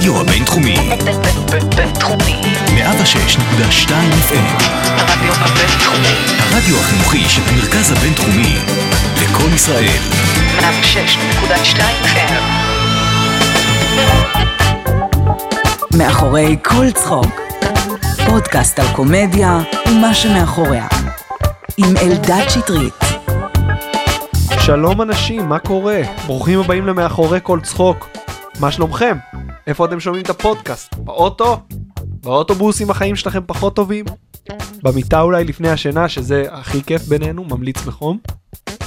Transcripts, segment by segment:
הרדיו הבינתחומי, בינתחומי. 106.2 FM, הרדיו הבינתחומי. הרדיו החינוכי של המרכז הבינתחומי, לקום ישראל, 106.2 FM. מאחורי כל צחוק. פודקאסט על קומדיה ומה שמאחוריה. עם אלדד שטרית. שלום אנשים, מה קורה? ברוכים הבאים למאחורי כל צחוק. מה שלומכם? איפה אתם שומעים את הפודקאסט? באוטו? באוטובוס אם החיים שלכם פחות טובים? במיטה אולי לפני השינה, שזה הכי כיף בינינו, ממליץ בחום.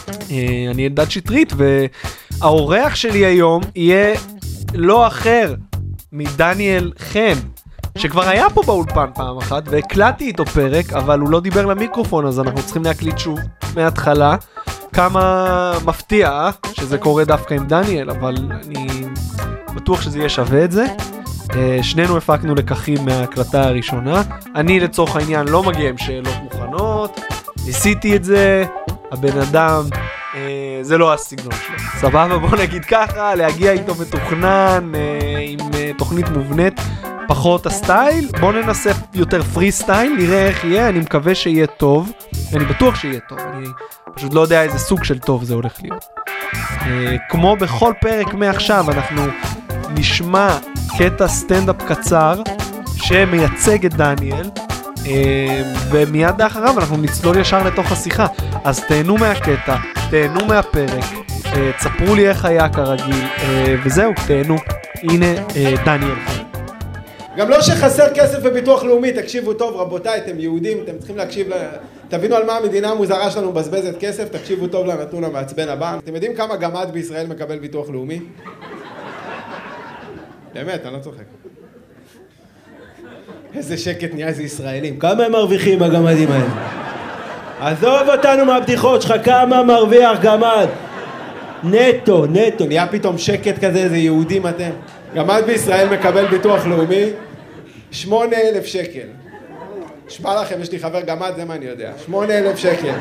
אה, אני אלדד שטרית, והאורח שלי היום יהיה לא אחר מדניאל חן, שכבר היה פה באולפן פעם אחת, והקלטתי איתו פרק, אבל הוא לא דיבר למיקרופון, אז אנחנו צריכים להקליט שוב מההתחלה. כמה מפתיע? שזה קורה דווקא עם דניאל, אבל אני בטוח שזה יהיה שווה את זה. אה, שנינו הפקנו לקחים מההקלטה הראשונה. אני לצורך העניין לא מגיע עם שאלות מוכנות, ניסיתי את זה, הבן אדם, אה, זה לא הסגנון שלו. סבבה, בוא נגיד ככה, להגיע איתו מתוכנן, אה, עם תוכנית מובנית, פחות הסטייל. בוא ננסה יותר פרי סטייל, נראה איך יהיה, אני מקווה שיהיה טוב. אני בטוח שיהיה טוב, אני פשוט לא יודע איזה סוג של טוב זה הולך להיות. כמו בכל פרק מעכשיו, אנחנו נשמע קטע סטנדאפ קצר שמייצג את דניאל, אה, ומיד לאחריו אנחנו נצלול ישר לתוך השיחה. אז תהנו מהקטע, תהנו מהפרק, אה, תספרו לי איך היה כרגיל, אה, וזהו, תהנו. הנה דניאל. גם לא שחסר כסף בביטוח לאומי, תקשיבו טוב רבותיי, אתם יהודים, אתם צריכים להקשיב, ל... תבינו על מה המדינה המוזרה שלנו מבזבזת כסף, תקשיבו טוב לנתון המעצבן הבא. אתם יודעים כמה גמד בישראל מקבל ביטוח לאומי? באמת, אני לא צוחק. איזה שקט נהיה איזה ישראלים. כמה הם מרוויחים הגמדים האלה? עזוב אותנו מהבדיחות שלך, כמה מרוויח גמד? נטו, נטו, נהיה פתאום שקט כזה, איזה יהודים אתם. גמד בישראל מקבל ביטוח לאומי, שמונה אלף שקל. נשבע לכם, יש לי חבר גמד, זה מה אני יודע. שמונה אלף שקל.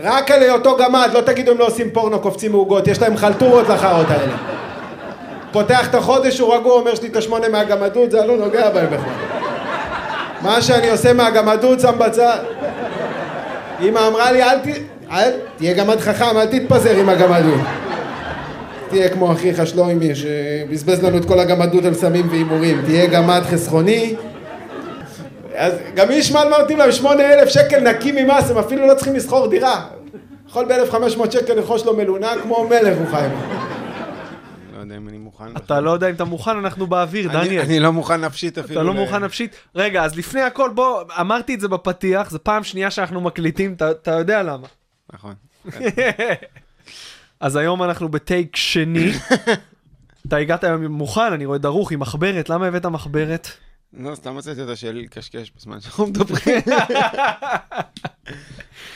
רק על אותו גמד, לא תגידו הם לא עושים פורנו, קופצים מעוגות, יש להם חלטורות לחרות האלה. פותח את החודש, הוא רגוע, אומר שלי את השמונה מהגמדות, זה לא נוגע בהם בכלל. מה שאני עושה מהגמדות שם בצד. אמא אמרה לי, אל ת... אל... תהיה גמד חכם, אל תתפזר עם הגמדות. תהיה כמו אחיך שלוימי שבזבז לנו את כל הגמדות על סמים והימורים. תהיה גמד חסכוני. אז גם מי ישמע מה נותנים להם שמונה אלף שקל נקי ממס, הם אפילו לא צריכים לסחור דירה. יכול באלף חמש מאות שקל לרכוש לו מלונה כמו מלך הוא חי. יודע אם אני מוכן. אתה לא יודע אם אתה מוכן, אנחנו באוויר, דניאל. אני לא מוכן נפשית אפילו. אתה לא מוכן נפשית? רגע, אז לפני הכל, בוא, אמרתי את זה בפתיח, זו פעם שנייה שאנחנו מקליטים, אתה, יודע למה. נכון. אז היום אנחנו בטייק שני. אתה הגעת היום מוכן, אני רואה דרוך עם מחברת, למה הבאת מחברת? לא, סתם מצאתי אותה של לקשקש בזמן שאנחנו מדברים.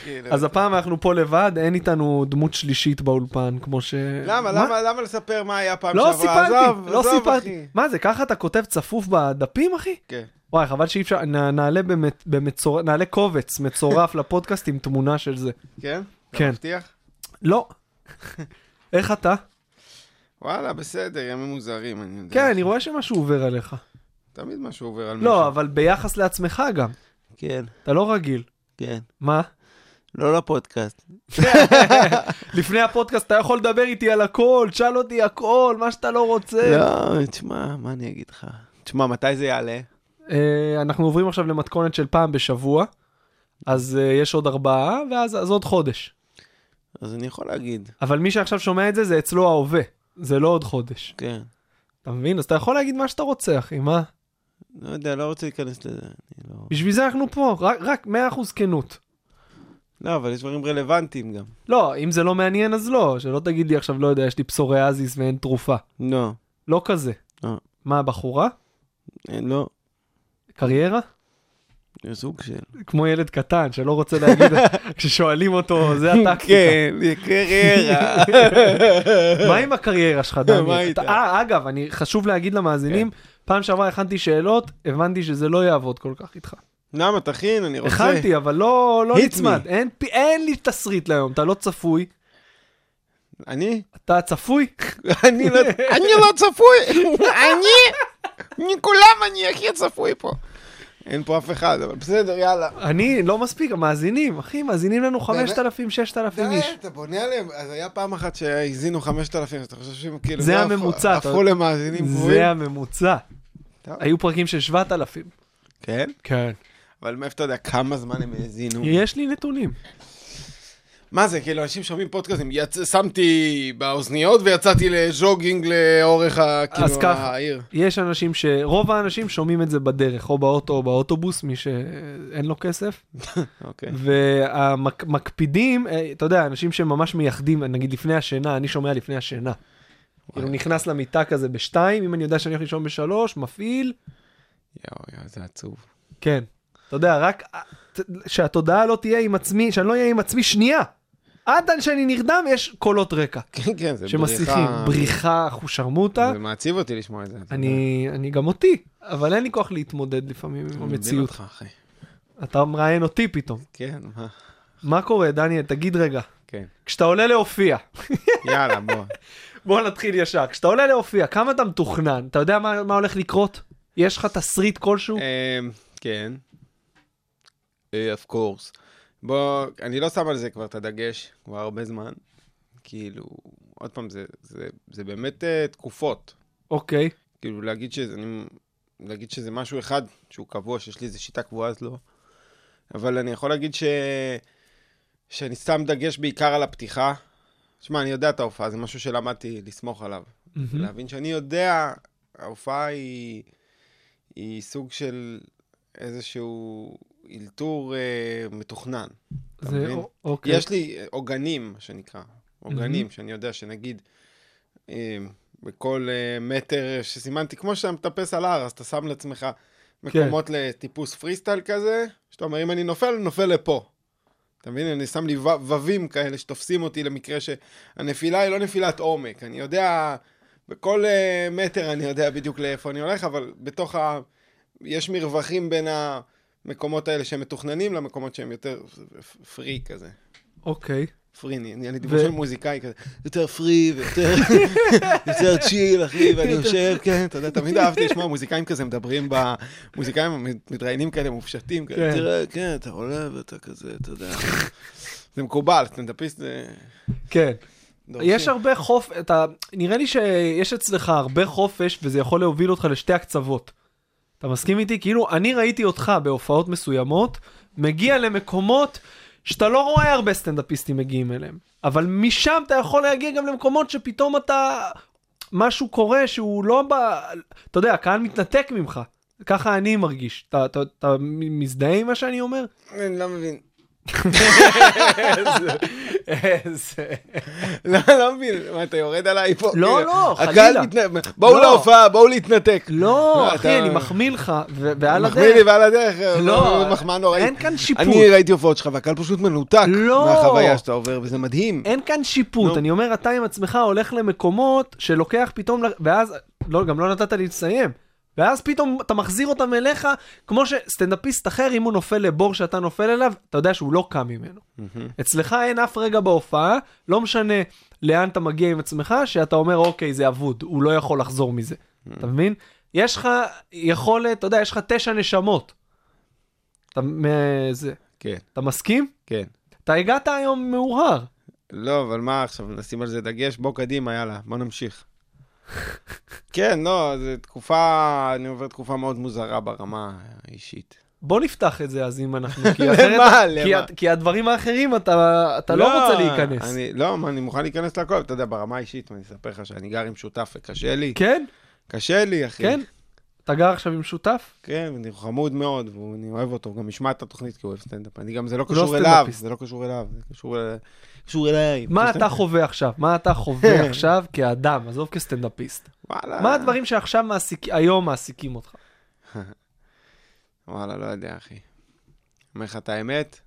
כאילו, אז הפעם אנחנו פה לבד, אין איתנו דמות שלישית באולפן, כמו ש... למה, מה? למה, למה לספר מה היה פעם לא שעברה? סיפרתי, עזוב, לא סיפרתי. מה זה, ככה אתה כותב צפוף בדפים, אחי? כן. וואי, חבל שאי אפשר, נ- נעלה במצ- במצור... נעלה קובץ מצורף לפודקאסט עם תמונה של זה. כן? אתה כן. מבטיח? לא. איך אתה? וואלה, בסדר, ימים מוזרים, אני יודע. כן, אני רואה שמשהו עובר עליך. תמיד משהו עובר על מישהו. לא, אבל ביחס לעצמך גם. כן, אתה לא רגיל. כן. מה? לא לפודקאסט. לפני הפודקאסט אתה יכול לדבר איתי על הכל, תשאל אותי הכל, מה שאתה לא רוצה. לא, תשמע, מה אני אגיד לך? תשמע, מתי זה יעלה? אה, אנחנו עוברים עכשיו למתכונת של פעם בשבוע, אז אה, יש עוד ארבעה, ואז אז עוד חודש. אז אני יכול להגיד, אבל מי שעכשיו שומע את זה, זה אצלו ההווה. זה לא עוד חודש. כן. אתה מבין? אז אתה יכול להגיד מה שאתה רוצה, אחי, מה? לא יודע, לא רוצה להיכנס לזה. לא... בשביל זה אנחנו פה, רק, רק 100% כנות. לא, אבל יש דברים רלוונטיים גם. לא, אם זה לא מעניין אז לא, שלא תגיד לי עכשיו, לא יודע, יש לי פסוריאזיס ואין תרופה. לא, לא כזה. לא. מה, בחורה? אין, לא. קריירה? סוג של... כמו ילד קטן שלא רוצה להגיד, כששואלים אותו, זה הטקטיקה. כן, קריירה. מה עם הקריירה שלך, דניאל? מה איתה? אתה- אה, אגב, אני, חשוב להגיד למאזינים, פעם שעברה הכנתי שאלות, הבנתי שזה לא יעבוד כל כך איתך. למה, תכין, אני רוצה... הכנתי, אבל לא לא נצמד. אין אין לי תסריט להיום, אתה לא צפוי. אני? אתה צפוי? לא אני לא צפוי! אני? מכולם אני הכי צפוי פה. אין פה אף אחד, אבל בסדר, יאללה. אני לא מספיק, המאזינים, אחי, מאזינים לנו 5,000, 6,000 איש. אתה בונה עליהם. אז היה פעם אחת שהאזינו 5,000, אתה חושב שהם כאילו... זה לא הממוצע, הפכו- למאזינים קבועים? זה הממוצע. היו פרקים של 7,000. כן? כן. אבל מאיפה אתה יודע כמה זמן הם האזינו? יש לי נתונים. מה זה, כאילו, אנשים שומעים פודקאסטים, יצ... שמתי באוזניות ויצאתי לז'וגינג לאורך ה... כאילו, אז ככה, העיר. יש אנשים ש... רוב האנשים שומעים את זה בדרך, או באוטו או באוטובוס, מי שאין לו כסף. אוקיי. והמקפידים, אתה יודע, אנשים שממש מייחדים, נגיד לפני השינה, אני שומע לפני השינה. כאילו נכנס למיטה כזה בשתיים, אם אני יודע שאני הולך לישון בשלוש, מפעיל, יואו, יואו, זה עצוב. כן. אתה יודע, רק שהתודעה לא תהיה עם עצמי, שאני לא אהיה עם עצמי שנייה. עד שאני נרדם יש קולות רקע כן, כן, זה שמסיחים, בריחה. בריחה, אחושרמוטה. זה מעציב אותי לשמוע את זה. אני, אני גם אותי, אבל אין לי כוח להתמודד לפעמים עם אני מבין המציאות. אותך, אחי. אתה מראיין אותי פתאום. כן, מה? מה קורה, דניאל? תגיד רגע. כן. כשאתה עולה להופיע, יאללה, בוא. בוא נתחיל ישר. כשאתה עולה להופיע, כמה אתה מתוכנן? אתה יודע מה, מה הולך לקרות? יש לך תסריט כלשהו? אמ, כן. אה, of course. בוא, אני לא שם על זה כבר את הדגש, כבר הרבה זמן. כאילו, עוד פעם, זה, זה, זה באמת uh, תקופות. אוקיי. כאילו, להגיד שזה, אני, להגיד שזה משהו אחד שהוא קבוע, שיש לי איזו שיטה קבועה, אז לא. אבל אני יכול להגיד ש... שאני שם דגש בעיקר על הפתיחה. שמע, אני יודע את ההופעה, זה משהו שלמדתי לסמוך עליו. מהמם. להבין שאני יודע, ההופעה היא, היא סוג של איזשהו אלתור אה, מתוכנן. זה, מבין? א- אוקיי. יש לי אה, עוגנים, מה שנקרא. עוגנים, שאני יודע שנגיד, אה, בכל אה, מטר שסימנתי, כמו שאתה מטפס על הר, אז אתה שם לעצמך מקומות לטיפוס פרי סטייל כזה, שאתה אומר, אם אני נופל, נופל לפה. אתה מבין? אני שם לי ווים כאלה שתופסים אותי למקרה שהנפילה היא לא נפילת עומק. אני יודע, בכל uh, מטר אני יודע בדיוק לאיפה אני הולך, אבל בתוך ה... יש מרווחים בין המקומות האלה שהם מתוכננים למקומות שהם יותר פרי כזה. אוקיי. פריני, אני, אני דיבור של מוזיקאי כזה, יותר פרי ויותר יותר צ'יל, אחי, ואני יושב, כן, אתה יודע, תמיד אהבתי לשמוע מוזיקאים כזה מדברים ב... מוזיקאים מתראיינים כאלה מופשטים, כזה, כן. תראה, כן, אתה עולה ואתה כזה, אתה יודע. זה מקובל, סטנדאפיסט זה... כן. יש הרבה חופ... אתה... נראה לי שיש אצלך הרבה חופש, וזה יכול להוביל אותך לשתי הקצוות. אתה מסכים איתי? כאילו, אני ראיתי אותך בהופעות מסוימות, מגיע למקומות שאתה לא רואה הרבה סטנדאפיסטים מגיעים אליהם. אבל משם אתה יכול להגיע גם למקומות שפתאום אתה... משהו קורה שהוא לא ב... אתה יודע, הקהל מתנתק ממך. ככה אני מרגיש. אתה, אתה, אתה מזדהה עם מה שאני אומר? אני לא מבין. איזה... לא, לא מבין, מה, אתה יורד עליי פה? לא, לא, חלילה. בואו לא. להופעה, בואו להתנתק. לא, אתה- אחי, אני מחמיא לך, ועל מחמיא לי הדרך. ועל הדרך, לא, מחמאה נוראית. אין כאן שיפוט. אני ראיתי הופעות שלך והקהל פשוט מנותק לא. מהחוויה שאתה עובר, וזה מדהים. אין כאן שיפוט. אני אומר, אתה עם עצמך הולך למקומות שלוקח פתאום, ואז, לא, גם לא נתת לי לסיים. ואז פתאום אתה מחזיר אותם אליך, כמו שסטנדאפיסט אחר, אם הוא נופל לבור שאתה נופל אליו, אתה יודע שהוא לא קם ממנו. אצלך אין אף רגע בהופעה, לא משנה לאן אתה מגיע עם עצמך, שאתה אומר, אוקיי, זה אבוד, הוא לא יכול לחזור מזה. אתה מבין? יש לך יכולת, אתה יודע, יש לך תשע נשמות. אתה, זה. כן, אתה מסכים? כן. אתה הגעת היום מאוחר. לא, אבל מה עכשיו, נשים על זה דגש? בוא קדימה, יאללה, בוא נמשיך. כן, לא, זו תקופה, אני עובר תקופה מאוד מוזרה ברמה האישית. בוא נפתח את זה אז אם אנחנו... כי אחרת- למה? כי למה? כי הדברים האחרים אתה אתה לא רוצה להיכנס. אני, לא, אני מוכן להיכנס לכל, אתה יודע, ברמה האישית, אני אספר לך שאני גר עם שותף וקשה לי. כן? קשה לי, אחי. כן? אתה גר עכשיו עם שותף? כן, אני חמוד מאוד, ואני אוהב אותו, הוא גם ישמע את התוכנית כי הוא אוהב סטנדאפ. אני גם, זה לא לא קשור אליו. זה לא קשור אליו, זה קשור אל- קשור אליי. מה אתה חווה עכשיו? מה אתה חווה עכשיו כאדם? עזוב כסטנדאפיסט. וואלה. מה הדברים שעכשיו מעסיק- היום מעסיקים אותך? וואלה, לא יודע, אחי. אומר לך את האמת,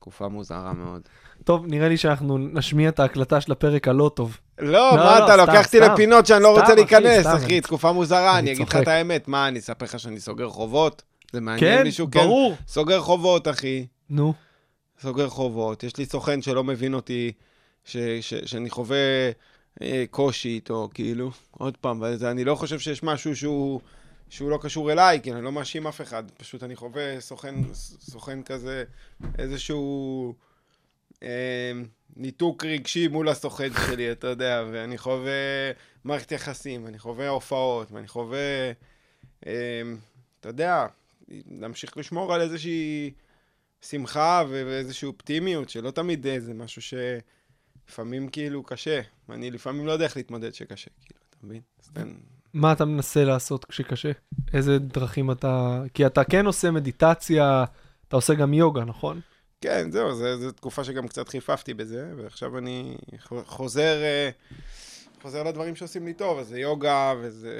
תקופה מוזרה מאוד. טוב, נראה לי שאנחנו נשמיע את ההקלטה של הפרק הלא טוב. לא, לא, מה לא, אתה סתם, לוקח אותי סתם. לפינות שאני לא סתם, רוצה אחי, להיכנס, סתם, אחי, תקופה מוזרה, אני אני אגיד לך. את האמת. מה, אני אספר לך שאני סוגר חובות? זה מעניין כן, מישהו? ברור. סוגר חובות, אחי. נו, סוגר חובות. יש לי סוכן שלא מבין אותי ש, ש, שאני חווה אה, קושי איתו, כאילו, עוד פעם, אני לא חושב שיש משהו שהוא, שהוא לא קשור אליי, כי אני לא מאשים אף אחד, פשוט אני חווה סוכן, סוכן כזה, איזשהו אה, ניתוק רגשי מול הסוכן שלי, אתה יודע, ואני חווה מערכת יחסים, ואני חווה הופעות, ואני חווה, אה, אתה יודע, להמשיך לשמור על איזושהי שמחה ואיזושהי אופטימיות, שלא תמיד אה, זה משהו שלפעמים כאילו קשה. אני לפעמים לא יודע איך להתמודד שקשה, כאילו, אתה מבין? תן... מה אתה מנסה לעשות כשקשה? איזה דרכים אתה... כי אתה כן עושה מדיטציה, אתה עושה גם יוגה, נכון? כן, זהו, זו תקופה שגם קצת חיפפתי בזה, ועכשיו אני חוזר, אה, חוזר לדברים שעושים לי טוב, אז זה יוגה וזה...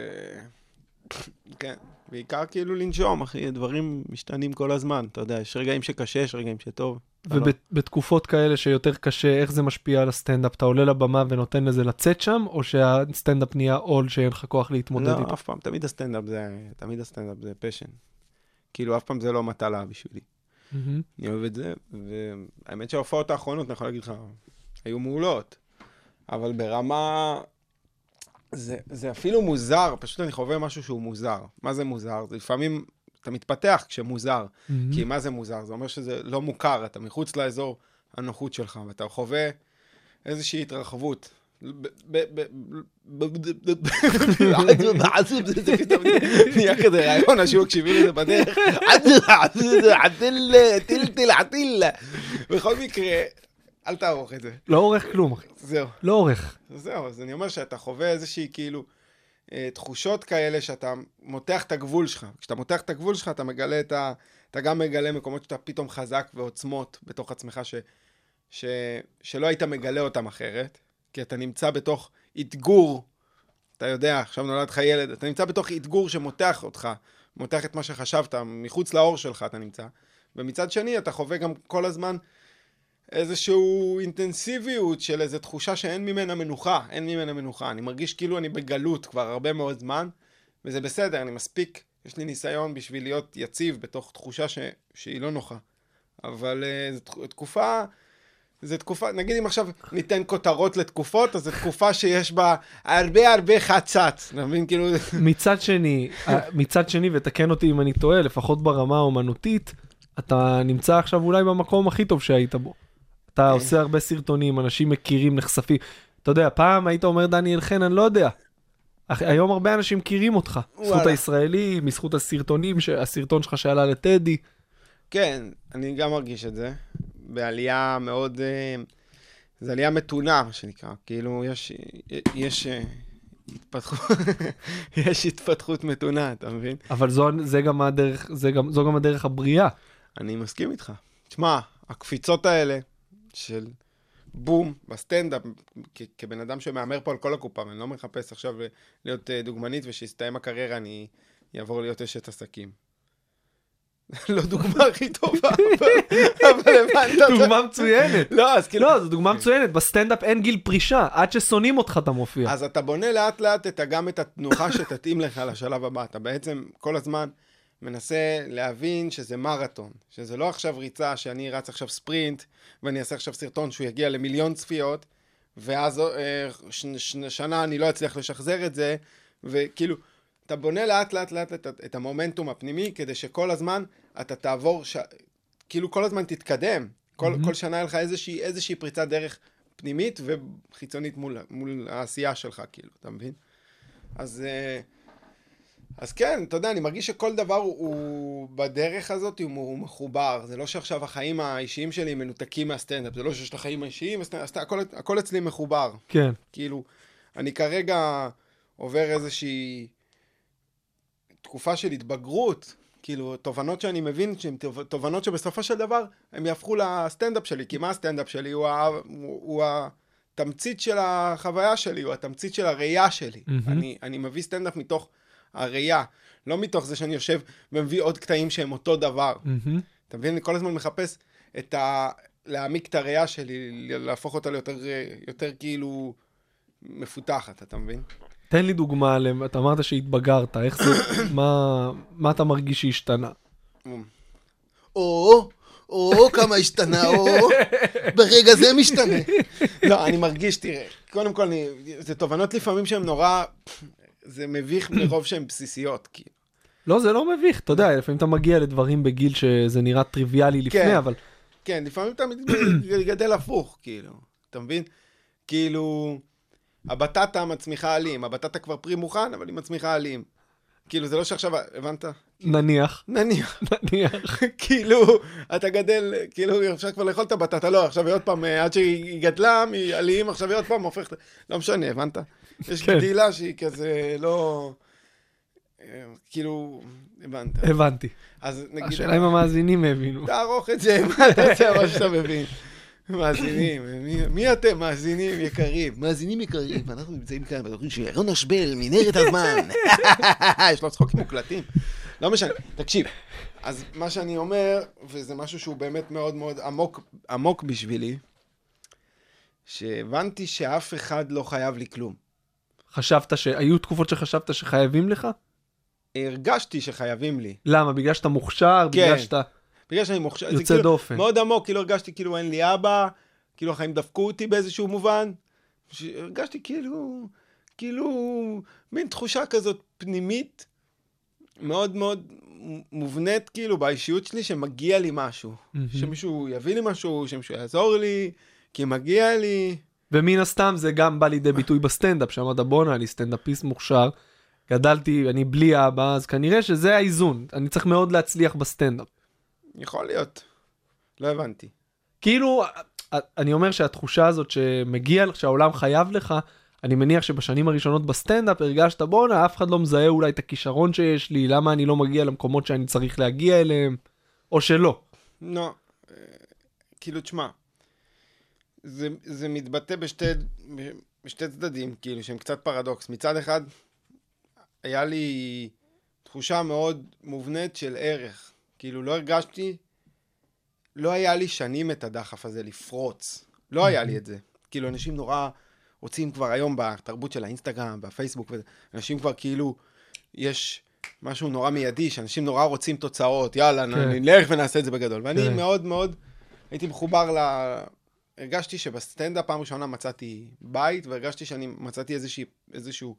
כן, בעיקר כאילו לנשום, אחי, דברים משתנים כל הזמן, אתה יודע, יש רגעים שקשה, יש רגעים שטוב. לא- ובתקופות כאלה שיותר קשה, איך זה משפיע על הסטנדאפ? אתה עולה לבמה ונותן לזה לצאת שם, או שהסטנדאפ נהיה עול שאין לך כוח להתמודד לא, איתו? אף פעם, תמיד הסטנדאפ זה, תמיד הסטנדאפ זה passion. כאילו, אף פעם זה לא מטלה בשבילי. אני אוהב את זה, והאמת שההופעות האחרונות, אני יכול להגיד לך, היו מעולות. אבל ברמה... זה, זה אפילו מוזר, פשוט אני חווה משהו שהוא מוזר. מה זה מוזר? זה לפעמים, אתה מתפתח כשמוזר. מהמם. כי מה זה מוזר? זה אומר שזה לא מוכר, אתה מחוץ לאזור הנוחות שלך, ואתה חווה איזושהי התרחבות. נהיה כזה רעיון, אנשים מקשיבים לזה בדרך. בכל מקרה, אל תערוך את זה. לא עורך כלום, אחי. זהו. לא עורך. זהו, אז אני אומר שאתה חווה איזושהי כאילו תחושות כאלה שאתה מותח את הגבול שלך. כשאתה מותח את הגבול שלך, אתה מגלה את ה... אתה גם מגלה מקומות שאתה פתאום חזק ועוצמות בתוך עצמך ש... ש... שלא היית מגלה אותם אחרת, כי אתה נמצא בתוך אתגור, אתה יודע, עכשיו נולד לך ילד, אתה נמצא בתוך אתגור שמותח אותך, מותח את מה שחשבת, מחוץ לאור שלך אתה נמצא. ומצד שני, אתה חווה גם כל הזמן איזושהי אינטנסיביות של איזו תחושה שאין ממנה מנוחה, אין ממנה מנוחה. אני מרגיש כאילו אני בגלות כבר הרבה מאוד זמן, וזה בסדר, אני מספיק, יש לי ניסיון בשביל להיות יציב בתוך תחושה ש... שהיא לא נוחה. אבל uh, זו תק- תקופה, זו תקופה, נגיד אם עכשיו ניתן כותרות לתקופות, אז זו תקופה שיש בה הרבה הרבה חצץ, אתה מבין? כאילו, מצד שני, אה, מצד שני, ותקן אותי אם אני טועה, לפחות ברמה האומנותית, אתה נמצא עכשיו אולי במקום הכי טוב שהיית בו. אתה עושה הרבה סרטונים, אנשים מכירים, נחשפים. אתה יודע, פעם היית אומר דניאל חן, אני לא יודע. היום הרבה אנשים מכירים אותך. זכות וואלה. הישראלי, בזכות הסרטונים, הסרטון שלך שעלה לטדי. כן, אני גם מרגיש את זה, בעלייה מאוד, אה, זו עלייה מתונה, מה שנקרא, כאילו יש, יש אה, התפתחות, יש התפתחות מתונה, אתה מבין? אבל זו, זה גם הדרך, זה גם, זו גם הדרך הבריאה. אני מסכים איתך. תשמע, הקפיצות האלה של בום בסטנדאפ, כ- כבן אדם שמהמר פה על כל הקופה, ואני לא מחפש עכשיו להיות אה, דוגמנית, ושיסתיים הקריירה אני אעבור להיות אשת עסקים. לא דוגמה הכי טובה, אבל- הבנת. דוגמה מצוינת. לא, אז כאילו... לא, זו דוגמה מצוינת, בסטנדאפ אין גיל פרישה, עד ששונאים אותך אתה מופיע. אז אתה בונה לאט לאט גם את התנוחה שתתאים לך לשלב הבא. אתה בעצם כל הזמן מנסה להבין שזה מרתון, שזה לא עכשיו ריצה שאני רץ עכשיו ספרינט, ואני אעשה עכשיו סרטון שהוא יגיע למיליון צפיות, ואז אה, ש, ש, שנה אני לא אצליח לשחזר את זה, וכאילו, אתה בונה לאט לאט לאט את, את המומנטום הפנימי, כדי שכל הזמן אתה תעבור, ש... כאילו כל הזמן תתקדם. כל, מהמם. כל שנה יהיה לך איזושהי, איזושהי פריצת דרך פנימית וחיצונית מול, מול העשייה שלך, כאילו, אתה מבין? אז, אה, אז כן, אתה יודע, אני מרגיש שכל דבר הוא, הוא בדרך הזאת, הוא, הוא מחובר. זה לא שעכשיו החיים האישיים שלי מנותקים מהסטנדאפ, זה לא שיש את החיים האישיים, הסטנדאפ, הכל, הכל אצלי מחובר. כן. כאילו, אני כרגע עובר איזושהי תקופה של התבגרות, כאילו, תובנות שאני מבין שהן תוב- תובנות שבסופו של דבר הם יהפכו לסטנדאפ שלי, כי מה הסטנדאפ שלי? הוא, ה, הוא, הוא התמצית של החוויה שלי, הוא התמצית של הראייה שלי. מהמם. אני, אני מביא סטנדאפ מתוך הראייה, לא מתוך זה שאני יושב ומביא עוד קטעים שהם אותו דבר. מהמם. אתה מבין? אני כל הזמן מחפש את ה... להעמיק את הראייה שלי, להפוך אותה ליותר יותר כאילו מפותחת, אתה מבין? תן לי דוגמה, למ- אתה אמרת שהתבגרת, איך זה, מה, מה אתה מרגיש שהשתנה? או, או, כמה השתנה, או, ברגע זה משתנה. לא, אני מרגיש, תראה, קודם כל, אני, זה תובנות לפעמים שהן נורא, זה מביך מרוב שהן בסיסיות, כאילו. לא, זה לא מביך, אתה יודע, לפעמים אתה מגיע לדברים בגיל שזה נראה טריוויאלי לפני, כן. אבל... כן, לפעמים אתה גדל הפוך, כאילו, אתה מבין? כאילו, הבטטה מצמיחה עלים, הבטטה כבר פרי מוכן, אבל היא מצמיחה עלים. כאילו, זה לא שעכשיו, הבנת? נניח, נניח. נניח. כאילו, אתה גדל, כאילו, אפשר כבר לאכול את הבטטה, לא, עכשיו היא עוד פעם, אה, עד שהיא גדלה מעלים, עכשיו היא עוד פעם הופכת, לא משנה, הבנת? יש כן. גדילה שהיא כזה, לא... אה, כאילו, הבנת. הבנתי. אז נגיד... השאלה אם המאזינים הבינו. תערוך את זה, מה אתה רוצה, מה שאתה מבין. מאזינים, מי, מי אתם מאזינים יקרים? מאזינים יקרים, אנחנו נמצאים כאן בתוכנית של ירון אשבל, מנהרת הזמן. יש לו צחוקים מוקלטים. לא משנה, תקשיב. אז מה שאני אומר, וזה משהו שהוא באמת מאוד מאוד עמוק, עמוק בשבילי, שהבנתי שאף אחד לא חייב לי כלום. חשבת ש... היו תקופות שחשבת שחייבים לך? הרגשתי שחייבים לי. למה? בגלל שאתה מוכשר? בגלל כן. שאתה בגלל שאני מוכשר, יוצא כאילו דופן? מאוד עמוק, כאילו הרגשתי כאילו אין לי אבא, כאילו החיים דפקו אותי באיזשהו מובן. הרגשתי כאילו, כאילו, מין תחושה כזאת פנימית, מאוד מאוד מובנית כאילו באישיות שלי, שמגיע לי משהו. מהמם. שמישהו יביא לי משהו, שמישהו יעזור לי, כי מגיע לי. ומן הסתם זה גם בא לידי ביטוי בסטנדאפ, שאמרת בואנה, אני סטנדאפיסט מוכשר, גדלתי, אני בלי אבא, אז כנראה שזה האיזון. אני צריך מאוד להצליח בסטנדאפ. יכול להיות. לא הבנתי. כאילו, אני אומר שהתחושה הזאת שמגיע, לך, שהעולם חייב לך, אני מניח שבשנים הראשונות בסטנדאפ הרגשת, בואנה, אף אחד לא מזהה אולי את הכישרון שיש לי, למה אני לא מגיע למקומות שאני צריך להגיע אליהם, או שלא. לא, אה, כאילו, תשמע, זה, זה מתבטא בשתי, בשתי צדדים, כאילו, שהם קצת פרדוקס. מצד אחד, היה לי תחושה מאוד מובנית של ערך. כאילו, לא הרגשתי, לא היה לי שנים את הדחף הזה לפרוץ. לא היה לי את זה. כאילו, אנשים נורא רוצים כבר היום בתרבות של האינסטגרם, בפייסבוק, אנשים כבר כאילו, יש משהו נורא מיידי, שאנשים נורא רוצים תוצאות, יאללה, כן. כן. נלך ונעשה את זה בגדול. ואני כן. מאוד מאוד הייתי מחובר ל... הרגשתי שבסטנדאפ פעם ראשונה מצאתי בית, והרגשתי שאני מצאתי איזושהי, איזשהו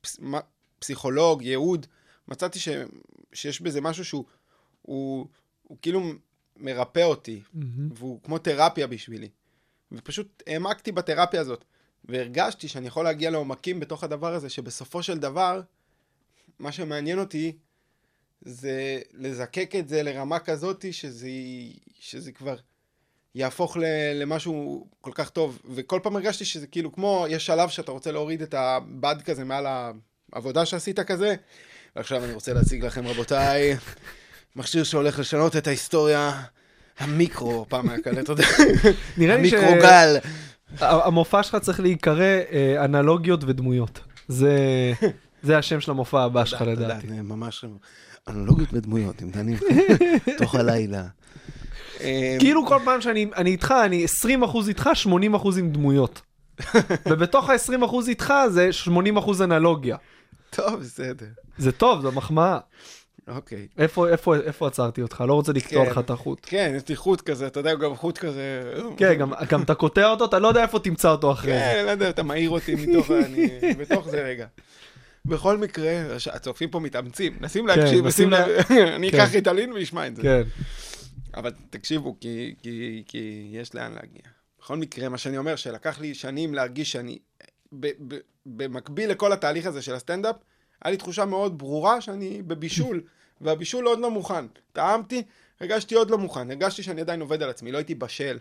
פס, פסיכולוג, ייעוד, מצאתי ש, שיש בזה משהו שהוא הוא, הוא כאילו מרפא אותי, והוא כמו תרפיה בשבילי. ופשוט העמקתי בתרפיה הזאת, והרגשתי שאני יכול להגיע לעומקים בתוך הדבר הזה, שבסופו של דבר, מה שמעניין אותי זה לזקק את זה לרמה כזאת שזה, שזה כבר יהפוך ל- למשהו כל כך טוב. וכל פעם הרגשתי שזה כאילו כמו, יש שלב שאתה רוצה להוריד את הבד כזה מעל העבודה שעשית כזה, ועכשיו אני רוצה להציג לכם, רבותיי, מכשיר שהולך לשנות את ההיסטוריה. המיקרו, פעם היה כאלה, אתה יודע, המיקרוגל. המופע שלך צריך להיקרא אה, אנלוגיות ודמויות. זה, זה השם של המופע הבא שלך לדעתי. ממש אנלוגיות ודמויות, הם דנים תוך הלילה. אה, כאילו כל פעם שאני אני איתך, אני 20% איתך, 80% עם דמויות. ובתוך ה-20% איתך זה 80% אנלוגיה. טוב, בסדר. זה טוב, זו מחמאה. אוקיי. איפה, איפה, איפה עצרתי אותך? לא רוצה לקטוע כן. לך את החוט. כן, יש לי חוט כזה, אתה יודע, גם חוט כזה... כן, גם, גם אתה קוטע אותו, אתה לא יודע איפה תמצא אותו אחרי זה. כן, לא יודע, אתה מעיר אותי מתוך, אני בתוך זה רגע. בכל מקרה, הצופים פה מתאמצים, מנסים להקשיב, כן, מנסים מנסים ל... אני כן. אקח ריטלין וישמע את זה. כן. אבל תקשיבו, כי, כי, כי יש לאן להגיע. בכל מקרה, מה שאני אומר, שלקח לי שנים להרגיש שאני, ב, ב, במקביל לכל התהליך הזה של הסטנדאפ, היה לי תחושה מאוד ברורה שאני בבישול, והבישול עוד לא מוכן. טעמתי, הרגשתי עוד לא מוכן, הרגשתי שאני עדיין עובד על עצמי, לא הייתי בשל.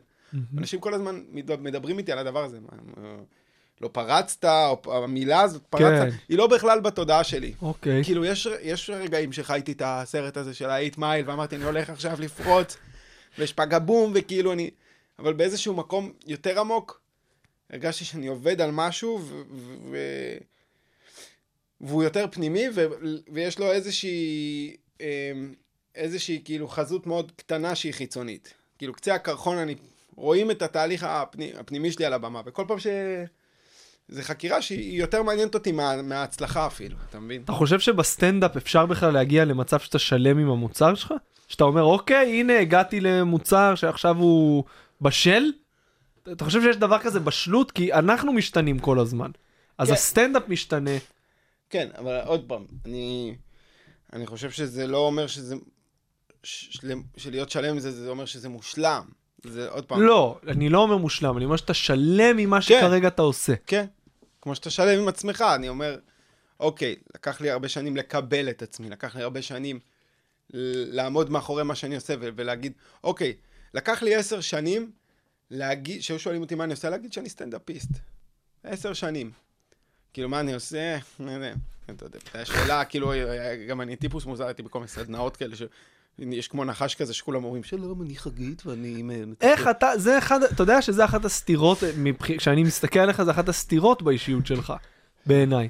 אנשים כל הזמן מד- מדברים איתי על הדבר הזה. לא פרצת, או המילה הזאת, פרצת, כן. היא לא בכלל בתודעה שלי. אוקיי. כאילו, יש, יש רגעים שחייתי את הסרט הזה של ה-8 מייל, ואמרתי, אני הולך עכשיו לפרוץ, ויש פגה בום, וכאילו אני... אבל באיזשהו מקום יותר עמוק, הרגשתי שאני עובד על משהו, ו... ו... ו... והוא יותר פנימי, ו... ויש לו איזושהי... אמ, איזושהי כאילו חזות מאוד קטנה שהיא חיצונית. כאילו, קצה הקרחון, אני... רואים את התהליך הפני... הפנימי שלי על הבמה, וכל פעם ש... זה חקירה שהיא יותר מעניינת אותי מה... מההצלחה אפילו, אתה מבין? אתה חושב שבסטנדאפ אפשר בכלל להגיע למצב שאתה שלם עם המוצר שלך? שאתה אומר, אוקיי, הנה הגעתי למוצר שעכשיו הוא בשל? אתה חושב שיש דבר כזה בשלות? כי אנחנו משתנים כל הזמן. אז כן. הסטנדאפ משתנה. כן, אבל עוד פעם, אני, אני חושב שזה לא אומר שזה... של- שלהיות שלם זה, זה אומר שזה מושלם. זה עוד פעם. לא, אני לא אומר מושלם, אני אומר שאתה שלם ממה שכרגע אתה עושה. כן, כמו שאתה שלם עם עצמך, אני אומר, אוקיי, לקח לי הרבה שנים לקבל את עצמי, לקח לי הרבה שנים לעמוד מאחורי מה שאני עושה ולהגיד, אוקיי, לקח לי עשר שנים להגיד, שהיו שואלים אותי מה אני עושה, להגיד שאני סטנדאפיסט. עשר שנים. כאילו, מה אני עושה? לא יודע, אתה יודע, השאלה, כאילו, גם אני טיפוס מוזר, הייתי בכל מיני סדנאות כאלה, שיש כמו נחש כזה שכולם אומרים, שלום, אני חגית ואני... מטפל." איך אתה, זה אחד, אתה יודע שזה אחת הסתירות, מבח- כשאני מסתכל עליך, זה אחת הסתירות באישיות שלך, בעיניי.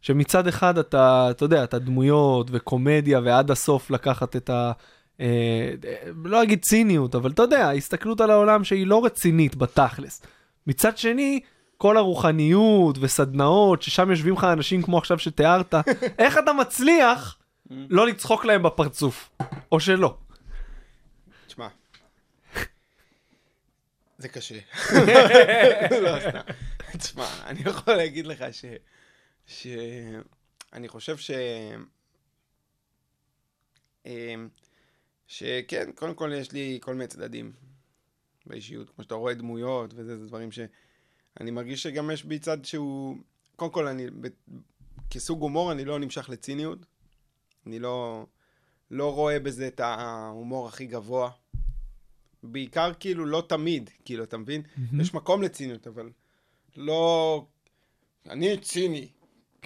שמצד אחד אתה, אתה יודע, אתה דמויות וקומדיה ועד הסוף לקחת את ה... אה, אה, לא אגיד ציניות, אבל אתה יודע, הסתכלות על העולם שהיא לא רצינית בתכלס. מצד שני, כל הרוחניות וסדנאות, ששם יושבים לך אנשים כמו עכשיו שתיארת, איך אתה מצליח לא לצחוק להם בפרצוף? או שלא. תשמע, זה קשה. לא, סתם. תשמע, אני יכול להגיד לך ש... ש... אני חושב ש... אמ, שכן, קודם כל יש לי כל מיני צדדים באישיות. כמו שאתה רואה דמויות וזה, זה דברים ש... אני מרגיש שגם יש בי צד שהוא... קודם כל, אני... כסוג הומור, אני לא נמשך לציניות. אני לא... לא רואה בזה את ההומור הכי גבוה. בעיקר כאילו לא תמיד, כאילו, אתה מבין? יש מקום לציניות, אבל לא... אני ציני.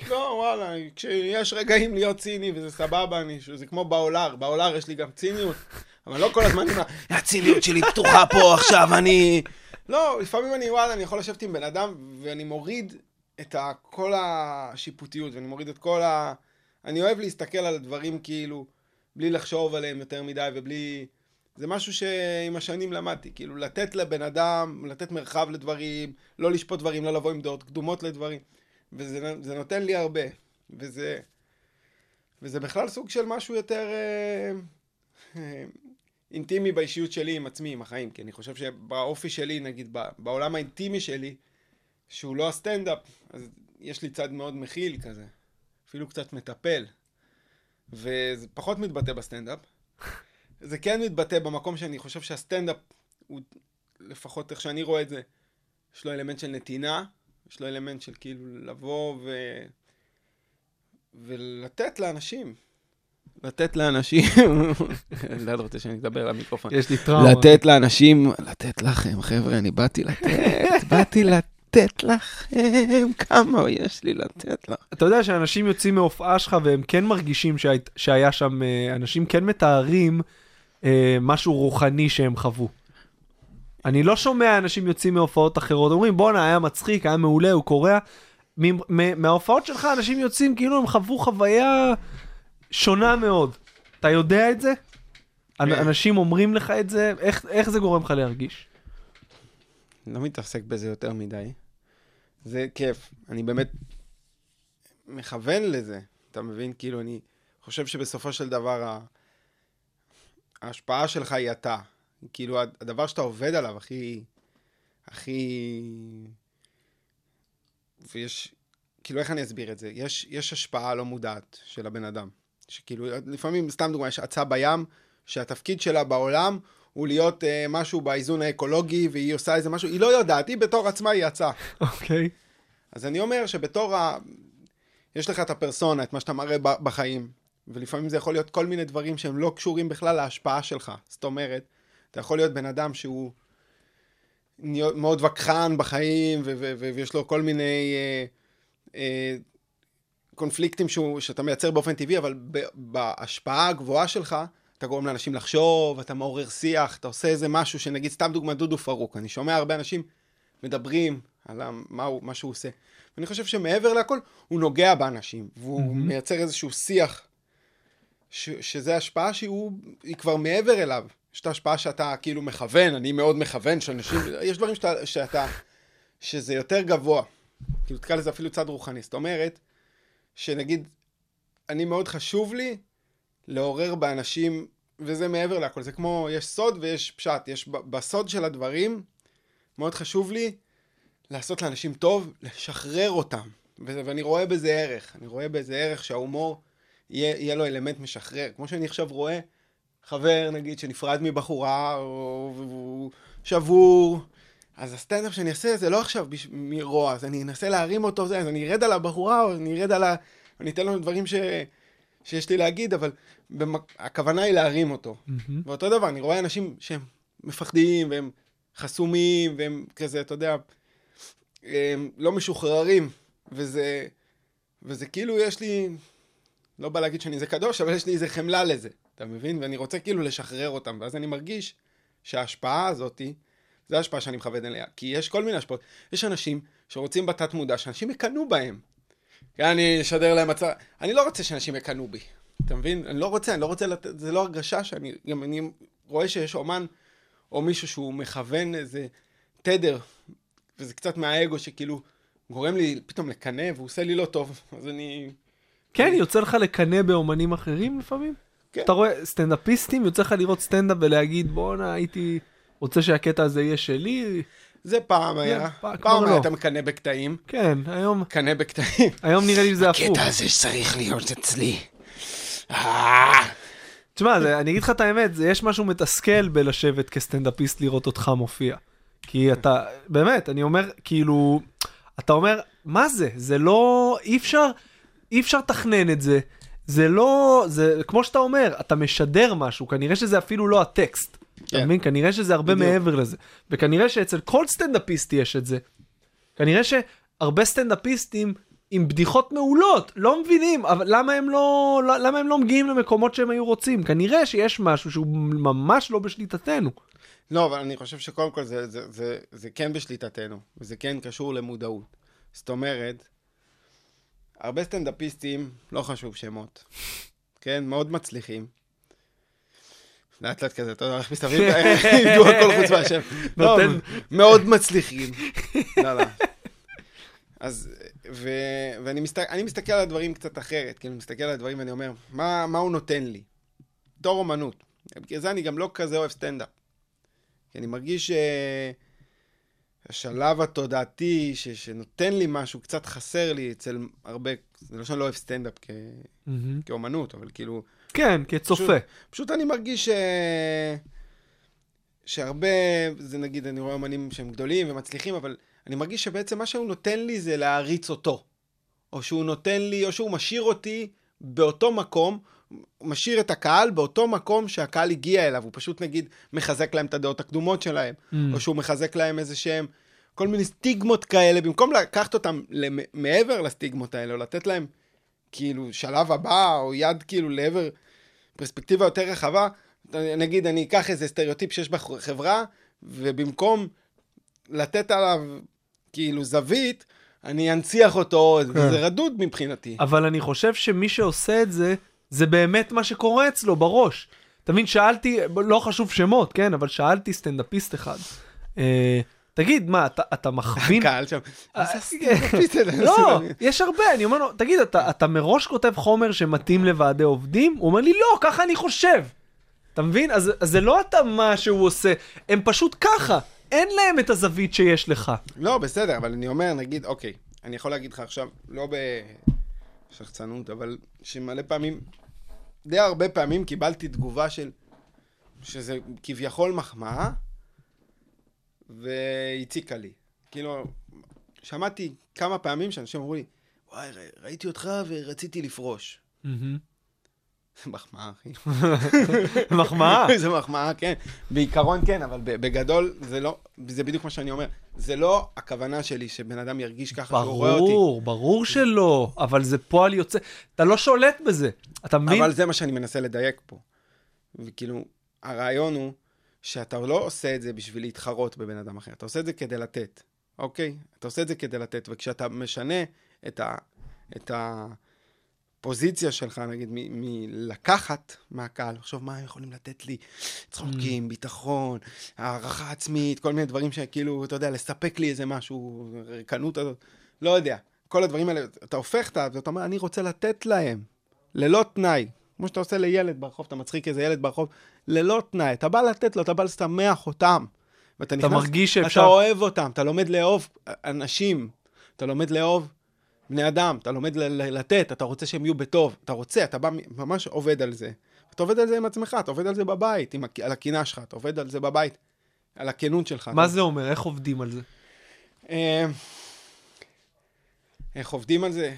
לא, וואלה, כשיש רגעים להיות ציני וזה סבבה, אני, זה כמו בעולר, בעולר יש לי גם ציניות, אבל לא כל הזמן עם. הציניות שלי פתוחה פה עכשיו, אני... לא, לפעמים אני, וואלה, אני יכול לשבת עם בן אדם ואני מוריד את ה, כל השיפוטיות, ואני מוריד את כל ה... אני אוהב להסתכל על הדברים כאילו, בלי לחשוב עליהם יותר מדי ובלי... זה משהו שעם השנים למדתי, כאילו לתת לבן אדם, לתת מרחב לדברים, לא לשפוט דברים, לא לבוא עם דעות קדומות לדברים, וזה זה נותן לי הרבה, וזה, וזה בכלל סוג של משהו יותר אה, אה, אינטימי באישיות שלי עם עצמי, עם החיים, כי אני חושב שבאופי שלי, נגיד, בעולם האינטימי שלי, שהוא לא הסטנדאפ, אז יש לי צד מאוד מכיל כזה, אפילו קצת מטפל, וזה פחות מתבטא בסטנדאפ. זה כן מתבטא במקום שאני חושב שהסטנדאפ הוא, לפחות איך שאני רואה את זה, יש לו אלמנט של נתינה, יש לו אלמנט של כאילו לבוא ו... ולתת לאנשים. לתת לאנשים, אלדד רוצה שאני אדבר למיקרופון. יש לי טראומה. לתת לאנשים, לתת לכם, חבר'ה, אני באתי לתת, באתי לתת לכם, כמה יש לי לתת לך. אתה יודע שאנשים יוצאים מהופעה שלך והם כן מרגישים שהי, שהיה שם, אה, אנשים כן מתארים אה, משהו רוחני שהם חוו. אני לא שומע אנשים יוצאים מהופעות אחרות, אומרים בואנה היה מצחיק, היה מעולה, הוא קורע. מההופעות שלך אנשים יוצאים כאילו הם חוו חוויה שונה מאוד. אתה יודע את זה? כן. אנשים אומרים לך את זה? איך, איך זה גורם לך להרגיש? לא מתעסק בזה יותר מדי. זה כיף. אני באמת מכוון לזה. אתה מבין? כאילו, אני חושב שבסופו של דבר. ההשפעה שלך היא אתה. כאילו, הד- הדבר שאתה עובד עליו הכי... הכי... ויש... כאילו, איך אני אסביר את זה? יש, יש השפעה לא מודעת של הבן אדם. שכאילו, לפעמים, סתם דוגמא, יש אצה בים, שהתפקיד שלה בעולם הוא להיות אה, משהו באיזון האקולוגי, והיא עושה איזה משהו, היא לא יודעת, היא בתור עצמה היא יצאה. אוקיי. אז אני אומר שבתור ה... יש לך את הפרסונה, את מה שאתה מראה בחיים, ולפעמים זה יכול להיות כל מיני דברים שהם לא קשורים בכלל להשפעה שלך. זאת אומרת, אתה יכול להיות בן אדם שהוא מאוד וכחן בחיים, ו- ו- ו- ויש לו כל מיני אה, אה, קונפליקטים שהוא, שאתה מייצר באופן טבעי, אבל ב- בהשפעה הגבוהה שלך, אתה גורם לאנשים לחשוב, אתה מעורר שיח, אתה עושה איזה משהו שנגיד, סתם דוגמא, דודו פרוק. אני שומע הרבה אנשים מדברים על מה, הוא, מה שהוא עושה. ואני חושב שמעבר לכל, הוא נוגע באנשים, והוא mm-hmm. מייצר איזשהו שיח, ש, שזה השפעה שהיא כבר מעבר אליו. יש את ההשפעה שאתה כאילו מכוון, אני מאוד מכוון, שאנשים, יש דברים שאתה, שאתה, שזה יותר גבוה. כאילו, תקרא לזה אפילו צד רוחני. זאת אומרת, שנגיד, אני מאוד חשוב לי לעורר באנשים וזה מעבר לכל, זה כמו, יש סוד ויש פשט, יש בסוד של הדברים, מאוד חשוב לי לעשות לאנשים טוב, לשחרר אותם, ואני רואה בזה ערך, אני רואה בזה ערך שההומור יהיה, יהיה לו אלמנט משחרר, כמו שאני עכשיו רואה חבר, נגיד, שנפרד מבחורה, או והוא שבור, אז הסטנדאפ שאני אעשה זה לא עכשיו בש- מרוע, אז אני אנסה להרים אותו, זה, אז אני ארד על הבחורה, או אני ארד על ה... אני אתן לו דברים ש... שיש לי להגיד, אבל במק... הכוונה היא להרים אותו. ואותו דבר, אני רואה אנשים שהם מפחדים, והם חסומים, והם כזה, אתה יודע, הם לא משוחררים, וזה, וזה כאילו יש לי, לא בא להגיד שאני איזה קדוש, אבל יש לי איזה חמלה לזה, אתה מבין? ואני רוצה כאילו לשחרר אותם, ואז אני מרגיש שההשפעה הזאתי, זו ההשפעה שאני מכוון אליה. כי יש כל מיני השפעות. יש אנשים שרוצים בתת מודע, שאנשים יקנאו בהם. אני אשדר להם הצעה. אני לא רוצה שאנשים יקנאו בי. אתה מבין? אני לא רוצה, אני לא רוצה לתת, זה לא הרגשה שאני, גם אני רואה שיש אומן או מישהו שהוא מכוון איזה תדר, וזה קצת מהאגו שכאילו גורם לי פתאום לקנא והוא עושה לי לא טוב, אז אני... כן, יוצא לך לקנא באומנים אחרים לפעמים? כן. אתה רואה סטנדאפיסטים, יוצא לך לראות סטנדאפ ולהגיד, בואנה, הייתי רוצה שהקטע הזה יהיה שלי. זה פעם היה, פעם- היה לא. אתה מקנא בקטעים, כן, היום, קנא בקטעים. היום נראה לי שזה הפוך. הזה שצריך להיות אצלי. אה. תשמע, אני אגיד לך את האמת, יש משהו מתסכל בלשבת כסטנדאפיסט לראות אותך מופיע. כי אתה, באמת, אני אומר, כאילו, אתה אומר, מה זה? זה לא, אי אפשר, אי אפשר לתכנן את זה. זה לא, זה כמו שאתה אומר, אתה משדר משהו, כנראה שזה אפילו לא הטקסט. אתה כן. מבין? כנראה שזה הרבה. מעבר לזה. וכנראה שאצל כל סטנדאפיסט יש את זה. כנראה שהרבה סטנדאפיסטים עם בדיחות מעולות, לא מבינים, אבל למה הם לא, לא- למה הם לא מגיעים למקומות שהם היו רוצים? כנראה שיש משהו שהוא ממש לא בשליטתנו. לא, אבל אני חושב שקודם כל זה, זה, זה, זה כן בשליטתנו, וזה כן קשור למודעות. זאת אומרת, הרבה סטנדאפיסטים, לא חשוב שמות, כן? מאוד מצליחים. לאט לאט כזה, אתה יודע, איך מסתובבים, ידעו הכל חוץ מהשם. לא, נותן- מאוד מצליחים. לא, לא. אז, ו, ואני מסת, אני מסתכל על הדברים קצת אחרת, כאילו, מסתכל על הדברים ואני אומר, מה, מה הוא נותן לי? בתור אומנות. בגלל זה אני גם לא כזה אוהב סטנדאפ. כי אני מרגיש שהשלב התודעתי ש, שנותן לי משהו קצת חסר לי אצל הרבה, זה לא שאני לא אוהב סטנדאפ כ, כאומנות, אבל כאילו, כן, כצופה. פשוט, פשוט אני מרגיש ש... שהרבה, זה נגיד, אני רואה אומנים שהם גדולים ומצליחים, אבל אני מרגיש שבעצם מה שהוא נותן לי זה להעריץ אותו. או שהוא נותן לי, או שהוא משאיר אותי באותו מקום, משאיר את הקהל באותו מקום שהקהל הגיע אליו, הוא פשוט נגיד מחזק להם את הדעות הקדומות שלהם, Mm. או שהוא מחזק להם איזה שהם, כל מיני סטיגמות כאלה, במקום לקחת אותם מעבר לסטיגמות האלה, או לתת להם כאילו שלב הבא, או יד כאילו לעבר פרספקטיבה יותר רחבה, נגיד אני אקח איזה סטריאוטיפ שיש בחברה, ובמקום לתת עליו כאילו זווית, אני אנציח אותו עוד, כן. וזה רדוד מבחינתי. אבל אני חושב שמי שעושה את זה, זה באמת מה שקורה אצלו בראש. אתה מבין, שאלתי, לא חשוב שמות, כן, אבל שאלתי סטנדאפיסט אחד. תגיד, מה, אתה, אתה מכווין... הקהל שם, אה, זה? לא, יש הרבה, אני אומר לו, תגיד, אתה, אתה מראש כותב חומר שמתאים לוועדי עובדים? הוא אומר לי, לא, ככה אני חושב. אתה מבין? אז, אז זה לא התאמה שהוא עושה, הם פשוט ככה. אין להם את הזווית שיש לך. לא, בסדר, אבל אני אומר, נגיד, אוקיי, אני יכול להגיד לך עכשיו, לא בשחצנות, אבל שמלא פעמים, די הרבה פעמים קיבלתי תגובה של, שזה כביכול מחמאה, והציקה לי. כאילו, שמעתי כמה פעמים שאנשים אמרו לי, וואי, ראיתי אותך ורציתי לפרוש. זה מחמאה, אחי. מחמאה. זה מחמאה, כן. בעיקרון כן, אבל בגדול זה לא, זה בדיוק מה שאני אומר. זה לא הכוונה שלי שבן אדם ירגיש ככה שהוא רואה אותי. ברור, ברור שלא, אבל זה פועל יוצא, אתה לא שולט בזה, אתה מבין? אבל זה מה שאני מנסה לדייק פה. וכאילו, הרעיון הוא שאתה לא עושה את זה בשביל להתחרות בבן אדם אחר, אתה עושה את זה כדי לתת, אוקיי? אתה עושה את זה כדי לתת, וכשאתה משנה את, ה, את הפוזיציה שלך, נגיד, מ- מלקחת מהקהל, לחשוב מה הם יכולים לתת לי, צחוקים, ביטחון, הערכה עצמית, כל מיני דברים שכאילו, אתה יודע, לספק לי איזה משהו, ריקנות הזאת, לא יודע. כל הדברים האלה, אתה הופך את ה... ואתה אומר, אני רוצה לתת להם, ללא תנאי. כמו שאתה עושה לילד ברחוב, אתה מצחיק איזה ילד ברחוב, ללא תנאי, אתה בא לתת לו, אתה בא לשמח אותם. ואתה נכנס, מרגיש שאפשר- אתה אוהב אותם, אתה לומד לאהוב אנשים, אתה לומד לאהוב בני אדם, אתה לומד לתת, אתה רוצה שהם יהיו בטוב, אתה רוצה, אתה בא, ממש עובד על זה. אתה עובד על זה עם עצמך, אתה עובד על זה בבית, עם, על הקינה שלך, אתה עובד על זה בבית, על הכנות שלך. מה אתה- זה אומר? איך עובדים על זה? אה, איך עובדים על זה?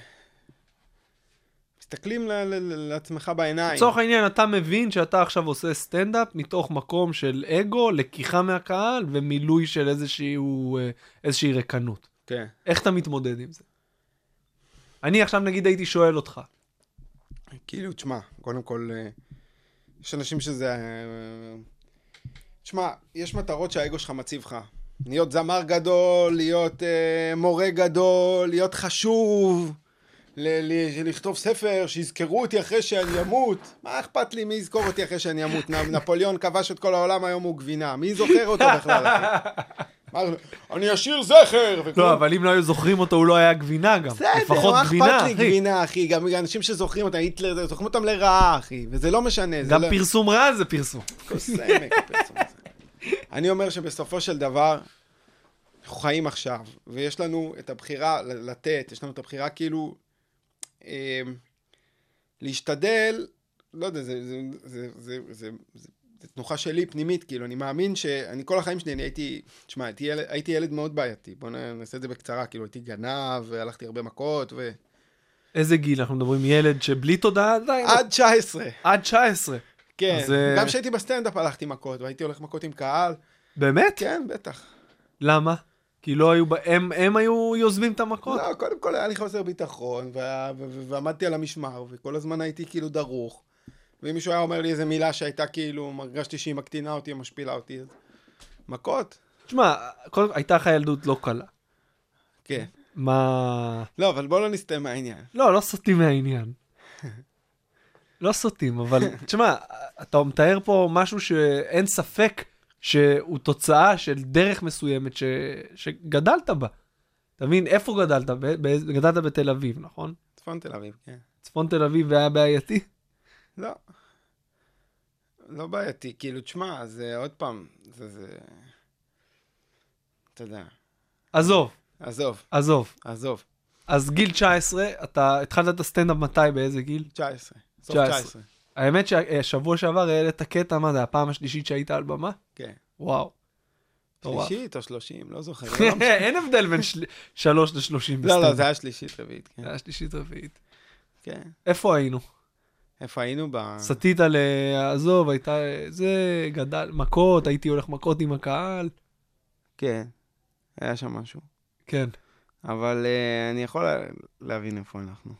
מסתכלים לעצמך בעיניים. לצורך העניין, אתה מבין שאתה עכשיו עושה סטנדאפ מתוך מקום של אגו, לקיחה מהקהל ומילוי של איזשהו, אה, איזושהי ריקנות. כן. איך אתה מתמודד עם זה? אני עכשיו נגיד הייתי שואל אותך, כאילו, תשמע, קודם כל, אה, יש אנשים שזה... אה, תשמע, יש מטרות שהאגו שלך מציב לך. להיות זמר גדול, להיות אה, מורה גדול, להיות חשוב, לכתוב ספר, שיזכרו אותי אחרי שאני אמות. מה אכפת לי מי יזכור אותי אחרי שאני אמות? נפוליאון כבש את כל העולם, היום הוא גבינה. מי זוכר אותו בכלל, אחי? מה, אני אשאיר זכר! לא, אבל אם לא היו זוכרים אותו, הוא לא היה גבינה גם. בסדר, לפחות מה גבינה, אכפת לי אחי. גבינה, אחי? גם אנשים שזוכרים אותם, היטלר, זוכרים אותם לרעה, אחי. וזה לא משנה. גם לא... פרסום רע זה פרסום. אני אומר שבסופו של דבר, אנחנו חיים עכשיו, ויש לנו את הבחירה לתת, יש לנו את הבחירה כאילו להשתדל, לא יודע, זה, זה, זה, זה, זה, זה, זה תנוחה שלי פנימית, כאילו, אני מאמין שאני כל החיים שלי, אני הייתי, תשמע, הייתי ילד, הייתי ילד מאוד בעייתי, בוא נ- נעשה את זה בקצרה, כאילו, הייתי גנב, והלכתי הרבה מכות, ו... איזה גיל אנחנו מדברים? ילד שבלי תודעה עדיין? עד 19, עד 19. כן. אז, אה, גם כשהייתי בסטנדאפ הלכתי מכות, והייתי הולך מכות עם קהל. באמת? כן, בטח. למה? כי לא היו, הם, הם היו יוזמים את המכות? לא, קודם כל היה לי חוסר ביטחון, וה- ו- ו- ועמדתי על המשמר, וכל הזמן הייתי כאילו דרוך. ואם מישהו היה אומר לי איזה מילה שהייתה כאילו, הרגשתי שהיא מקטינה אותי, משפילה אותי, אז... מכות. תשמע, קודם הייתה לך ילדות לא קלה. כן. מה... לא, אבל בוא לא נסטה מהעניין. לא, לא סוטים מהעניין. לא סוטים, אבל תשמע, אתה מתאר פה משהו שאין ספק שהוא תוצאה של דרך מסוימת ש... שגדלת בה. אתה מבין, איפה גדלת? ב... באיז- גדלת בתל אביב, נכון? צפון תל אביב, כן. צפון תל אביב היה בעייתי? לא. לא בעייתי, כאילו, תשמע, זה עוד פעם, זה, זה... אתה יודע. עזוב, עזוב, עזוב. עזוב. אז גיל 19, אתה התחלת את הסטנדאפ מתי, באיזה גיל? 19. סוף 19. 19. האמת שהשבוע שעבר העלית קטע, מה זה, הפעם השלישית שהיית על במה? כן. וואו. שלישית או שלושים, לא זוכר. לא. אין הבדל בין של- שלוש לשלושים לא, לא, בסטנדאפ. זה היה שלישית רביעית, כן. זה היה שלישית רביעית. כן. איפה היינו? איפה היינו ב... סטית ל... עזוב, הייתה... זה, גדל, מכות, הייתי הולך מכות עם הקהל. כן. היה שם משהו. כן. אבל uh, אני יכול לה- להבין איפה אנחנו.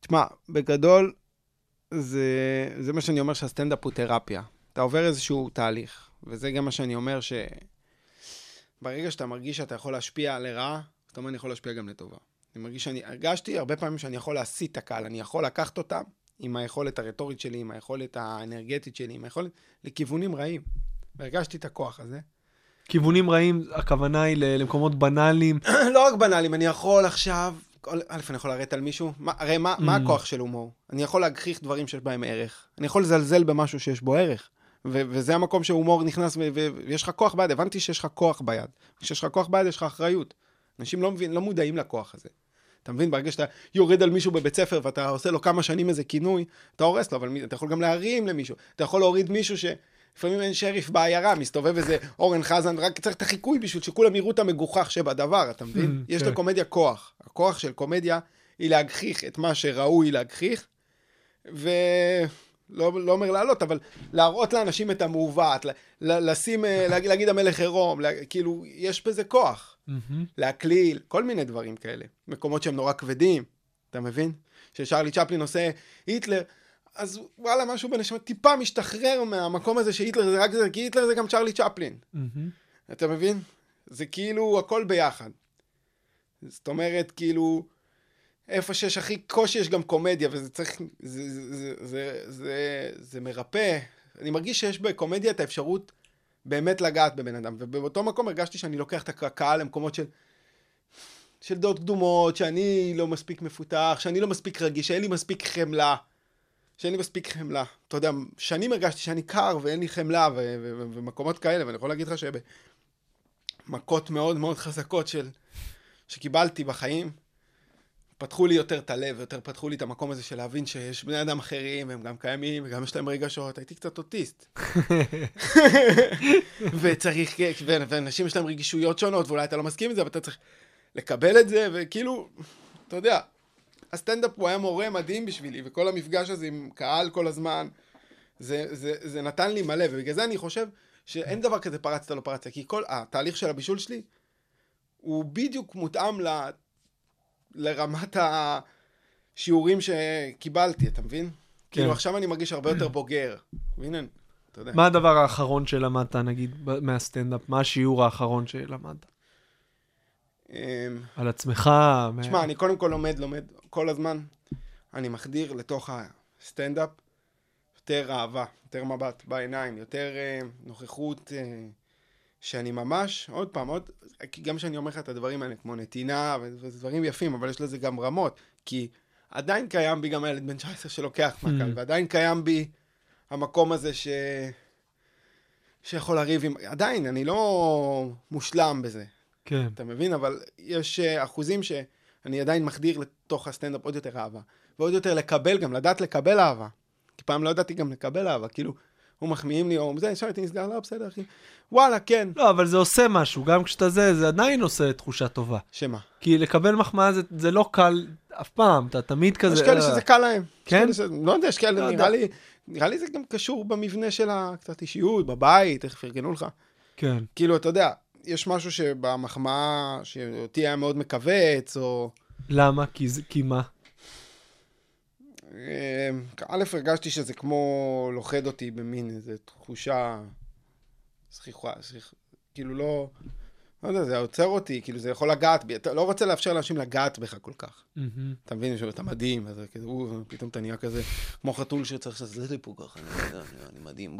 תשמע, בגדול, זה, זה מה שאני אומר שהסטנדאפ הוא תרפיה. אתה עובר איזשהו תהליך, וזה גם מה שאני אומר ש... ברגע שאתה מרגיש שאתה יכול להשפיע לרעה, זאת אומרת, אני יכול להשפיע גם לטובה. אני מרגיש שאני, הרגשתי הרבה פעמים שאני יכול להסיט את הקהל, אני יכול לקחת אותם עם היכולת הרטורית שלי, עם היכולת האנרגטית שלי, עם היכולת לכיוונים רעים. והרגשתי את הכוח הזה. כיוונים רעים, הכוונה היא למקומות בנאליים. לא רק בנאליים, אני יכול עכשיו, א', אני יכול לרדת על מישהו, מה, הרי מה, מה Mm. הכוח של הומור? אני יכול להגחיך דברים שיש בהם ערך. אני יכול לזלזל במשהו שיש בו ערך. ו- וזה המקום שהומור נכנס, ו- ו- ויש לך כוח ביד, הבנתי שיש לך כוח ביד. כשיש לך כוח ביד, יש לך אחריות. אנשים לא, מבין, לא מודעים לכוח הזה. אתה מבין? ברגע שאתה יורד על מישהו בבית ספר ואתה עושה לו כמה שנים איזה כינוי, אתה הורס לו, אבל אתה יכול גם להרים למישהו. אתה יכול להוריד מישהו ש... לפעמים אין שריף בעיירה, מסתובב איזה אורן חזן, רק צריך את החיקוי בשביל שכולם יראו את המגוחך שבדבר, אתה מבין? Mm, יש כן. לקומדיה כוח. הכוח של קומדיה היא להגחיך את מה שראוי להגחיך, ולא לא אומר לעלות, אבל להראות לאנשים את המעוות, לשים, אה, להגיד, להגיד המלך עירום, לה- כאילו, יש בזה כוח. להקליל, כל מיני דברים כאלה. מקומות שהם נורא כבדים, אתה מבין? ששרלי צ'פלין עושה היטלר, אז וואלה, משהו בנשמה טיפה משתחרר מהמקום הזה שהיטלר זה רק זה, כי היטלר זה גם צ'רלי צ'פלין. מהמם. אתה מבין? זה כאילו הכל ביחד. זאת אומרת, כאילו, איפה שיש הכי קושי יש גם קומדיה, וזה צריך, זה, זה, זה, זה, זה, זה מרפא. אני מרגיש שיש בקומדיה את האפשרות באמת לגעת בבן אדם, ובאותו מקום הרגשתי שאני לוקח את הקהל למקומות של... של דעות קדומות, שאני לא מספיק מפותח, שאני לא מספיק רגיש, שאין לי מספיק חמלה, שאין לי מספיק חמלה. אתה יודע, שנים הרגשתי שאני קר ואין לי חמלה ו- ו- ו- ומקומות כאלה, ואני יכול להגיד לך שבמכות מאוד מאוד חזקות של... שקיבלתי בחיים, פתחו לי יותר את הלב, יותר פתחו לי את המקום הזה של להבין שיש בני אדם אחרים, והם גם קיימים, וגם יש להם רגשות. הייתי קצת אוטיסט. וצריך, ואנשים יש להם רגישויות שונות, ואולי אתה לא מסכים עם זה, אבל אתה צריך לקבל את זה, וכאילו, אתה יודע, הסטנדאפ הוא היה מורה מדהים בשבילי, וכל המפגש הזה עם קהל כל הזמן, זה, זה, זה נתן לי מלא, ובגלל זה אני חושב שאין דבר כזה פרצת לא פרצת, כי כל התהליך של הבישול שלי, הוא בדיוק מותאם ל, לרמת השיעורים שקיבלתי, אתה מבין? כאילו עכשיו אני מרגיש הרבה יותר בוגר. מבין? אתה יודע. מה הדבר האחרון שלמדת, נגיד, מהסטנדאפ? מה השיעור האחרון שלמדת? אמ, על עצמך? תשמע, אני קודם כל לומד, לומד כל הזמן. אני מחדיר לתוך הסטנדאפ יותר אהבה, יותר מבט בעיניים, יותר אה, נוכחות, אה, שאני ממש, עוד פעם, עוד, כי גם כשאני אומר לך את הדברים האלה, כמו נתינה, וזה דברים יפים, אבל יש לזה גם רמות, כי עדיין קיים בי גם הילד בן 19 שלוקח מהקהל, ועדיין קיים בי המקום הזה ש... שיכול לריב עם... עדיין, אני לא מושלם בזה. כן. אתה מבין? אבל יש אה, אחוזים שאני עדיין מחדיר לתוך הסטנדאפ עוד יותר אהבה. ועוד יותר לקבל גם, לדעת לקבל אהבה. כי פעם לא ידעתי גם לקבל אהבה, כאילו, הוא מחמיאים לי, או זה, ישר הייתי נסגר, לא, בסדר, אחי. וואלה, כן. לא, אבל זה עושה משהו, גם כשאתה זה, זה עדיין עושה תחושה טובה. שמה? כי לקבל מחמאה זה, זה לא קל אף פעם, אתה תמיד כזה... יש כאלה אה, שזה קל להם. כן? ש- לא יודע, יש לא כאלה, יודע. נראה לי, נראה לי זה גם קשור במבנה של הקצת אישיות, בבית, איך פרגנו לך. כן. כאילו, אתה יודע, יש משהו שבמחמאה, שאותי היה מאוד מכווץ, או... למה? כי, כי מה? אה, א', הרגשתי שזה כמו לוכד אותי במין איזו תחושה זכיחה, זכיח, כאילו לא, לא יודע, זה עוצר אותי, כאילו זה יכול לגעת בי, אתה לא רוצה לאפשר לאנשים לגעת בך כל כך. אתה מבין שאתה מדהים, אז או, פתאום אתה נהיה כזה, כמו חתול שצריך לעשות לי פה ככה, אני מדהים.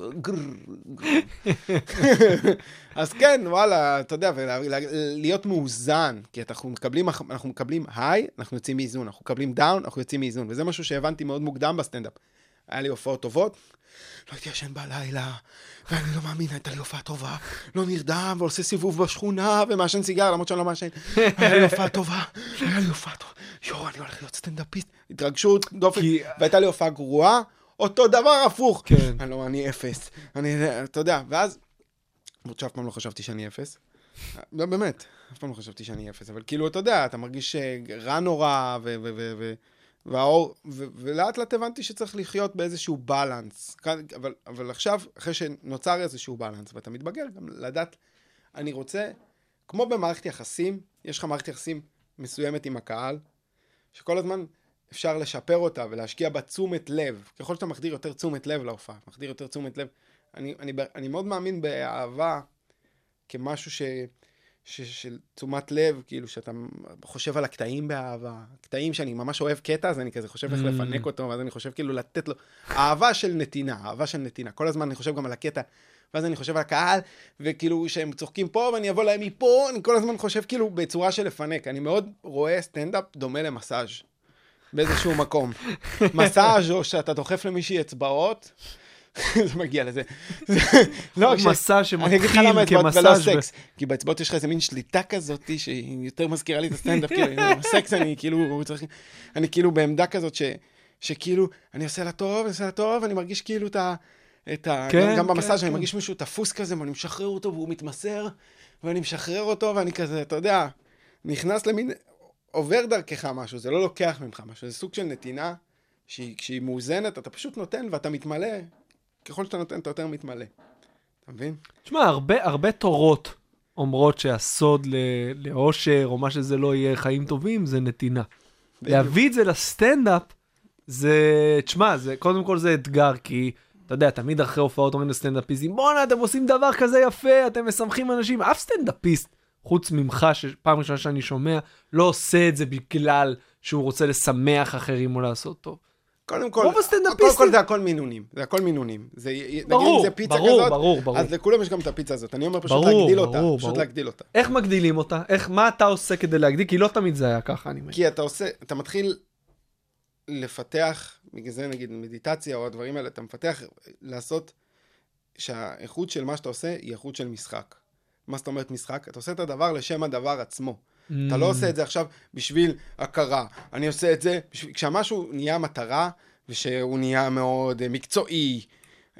אז כן, וואלה, אתה יודע, ולהיות מאוזן, כי אנחנו מקבלים, אנחנו מקבלים high, אנחנו יוצאים מאיזון, אנחנו מקבלים down, אנחנו יוצאים מאיזון, וזה משהו שהבנתי מאוד מוקדם בסטנדאפ. היה לי הופעות טובות, לא הייתי ישן בלילה, ואני לא מאמין, הייתה לי הופעה טובה, לא נרדם, ועושה סיבוב בשכונה, ומעשן סיגר, למרות שאני לא מעשן. היה לי הופעה טובה, היה לי הופעה טובה. יואו, אני הולך להיות סטנדאפיסט. התרגשות, דופק, כי- והייתה לי הופעה גרועה, אותו דבר הפוך. כן. אני לא, אני אפס. אני, אתה יודע, ואז, למרות שאף פעם לא חשבתי שאני אפס. לא, באמת, אף פעם לא חשבתי שאני אפס, אבל כאילו, אתה יודע, אתה מרגיש אה, רע נורא, ו... ו, ו, ו והאור, ו- ולאט לאט הבנתי שצריך לחיות באיזשהו בלנס. כאן- אבל, אבל עכשיו, אחרי שנוצר איזשהו בלנס, ואתה מתבגר, גם לדעת, אני רוצה, כמו במערכת יחסים, יש לך מערכת יחסים מסוימת עם הקהל, שכל הזמן אפשר לשפר אותה ולהשקיע בה תשומת לב. ככל שאתה מחדיר יותר תשומת לב להופעה, מחדיר יותר תשומת לב. אני, אני, אני מאוד מאמין באהבה כמשהו ש... ש, של תשומת לב, כאילו שאתה חושב על הקטעים באהבה, קטעים שאני ממש אוהב קטע, אז אני כזה חושב איך Mm. לפנק אותו, ואז אני חושב כאילו לתת לו, אהבה של נתינה, אהבה של נתינה. כל הזמן אני חושב גם על הקטע, ואז אני חושב על הקהל, וכאילו שהם צוחקים פה, ואני אבוא להם מפה, אני כל הזמן חושב כאילו בצורה של לפנק. אני מאוד רואה סטנדאפ דומה למסאז' באיזשהו מקום. מסאז' או שאתה דוחף למישהי אצבעות, זה מגיע לזה. לא, כש- מסאז' שמתחיל כמסאז' סקס. כי באצבעות יש לך איזה מין שליטה כזאת שהיא יותר מזכירה לי את הסטנדאפ, כאילו, עם הסקס אני כאילו, צריך, אני כאילו בעמדה כזאת ש, שכאילו, אני עושה לה טוב, אני עושה לה טוב, אני מרגיש כאילו את ה... את ה... כן, גם, כן, במסאז' אני כן. מרגיש מישהו תפוס כזה, ואני משחרר אותו והוא מתמסר, ואני משחרר אותו, ואני כזה, אתה יודע, נכנס למין, עובר דרכך משהו, זה לא לוקח ממך משהו, זה סוג של נתינה, שהיא, כשהיא מאוזנת, אתה פשוט נותן ואתה מתמלא, ככל שאתה נותן, אתה יותר מתמלא. אתה מבין? תשמע, הרבה, הרבה תורות אומרות שהסוד לאושר, או מה שזה לא יהיה, חיים טובים, זה נתינה. בדיוק. להביא את זה לסטנדאפ, זה, תשמע, זה, קודם כל זה אתגר, כי אתה יודע, תמיד אחרי הופעות אומרים לסטנדאפיסטים, בואנה, אתם עושים דבר כזה יפה, אתם משמחים אנשים. אף סטנדאפיסט, חוץ ממך, שפעם ראשונה שאני שומע, לא עושה את זה בגלל שהוא רוצה לשמח אחרים או לעשות טוב. קודם כל, רוב הסטנדאפיסטים- קודם כל זה הכל מינונים, זה הכל מינונים. זה, נגיד ברור, אם זה פיצה ברור, כזאת, ברור, ברור. אז לכולם יש גם את הפיצה הזאת. אני אומר פשוט ברור, להגדיל אותה, ברור, פשוט ברור. להגדיל אותה. איך מגדילים אותה? איך, מה אתה עושה כדי להגדיל? כי לא תמיד זה היה ככה, אני מבין. כי אתה עושה, אתה מתחיל לפתח, בגלל זה נגיד מדיטציה או הדברים האלה, אתה מפתח לעשות שהאיכות של מה שאתה עושה היא איכות של משחק. מה זאת אומרת משחק? אתה עושה את הדבר לשם הדבר עצמו. אתה לא עושה את זה עכשיו בשביל הכרה. אני עושה את זה, בשביל... כשמשהו נהיה מטרה, ושהוא נהיה מאוד אה, מקצועי,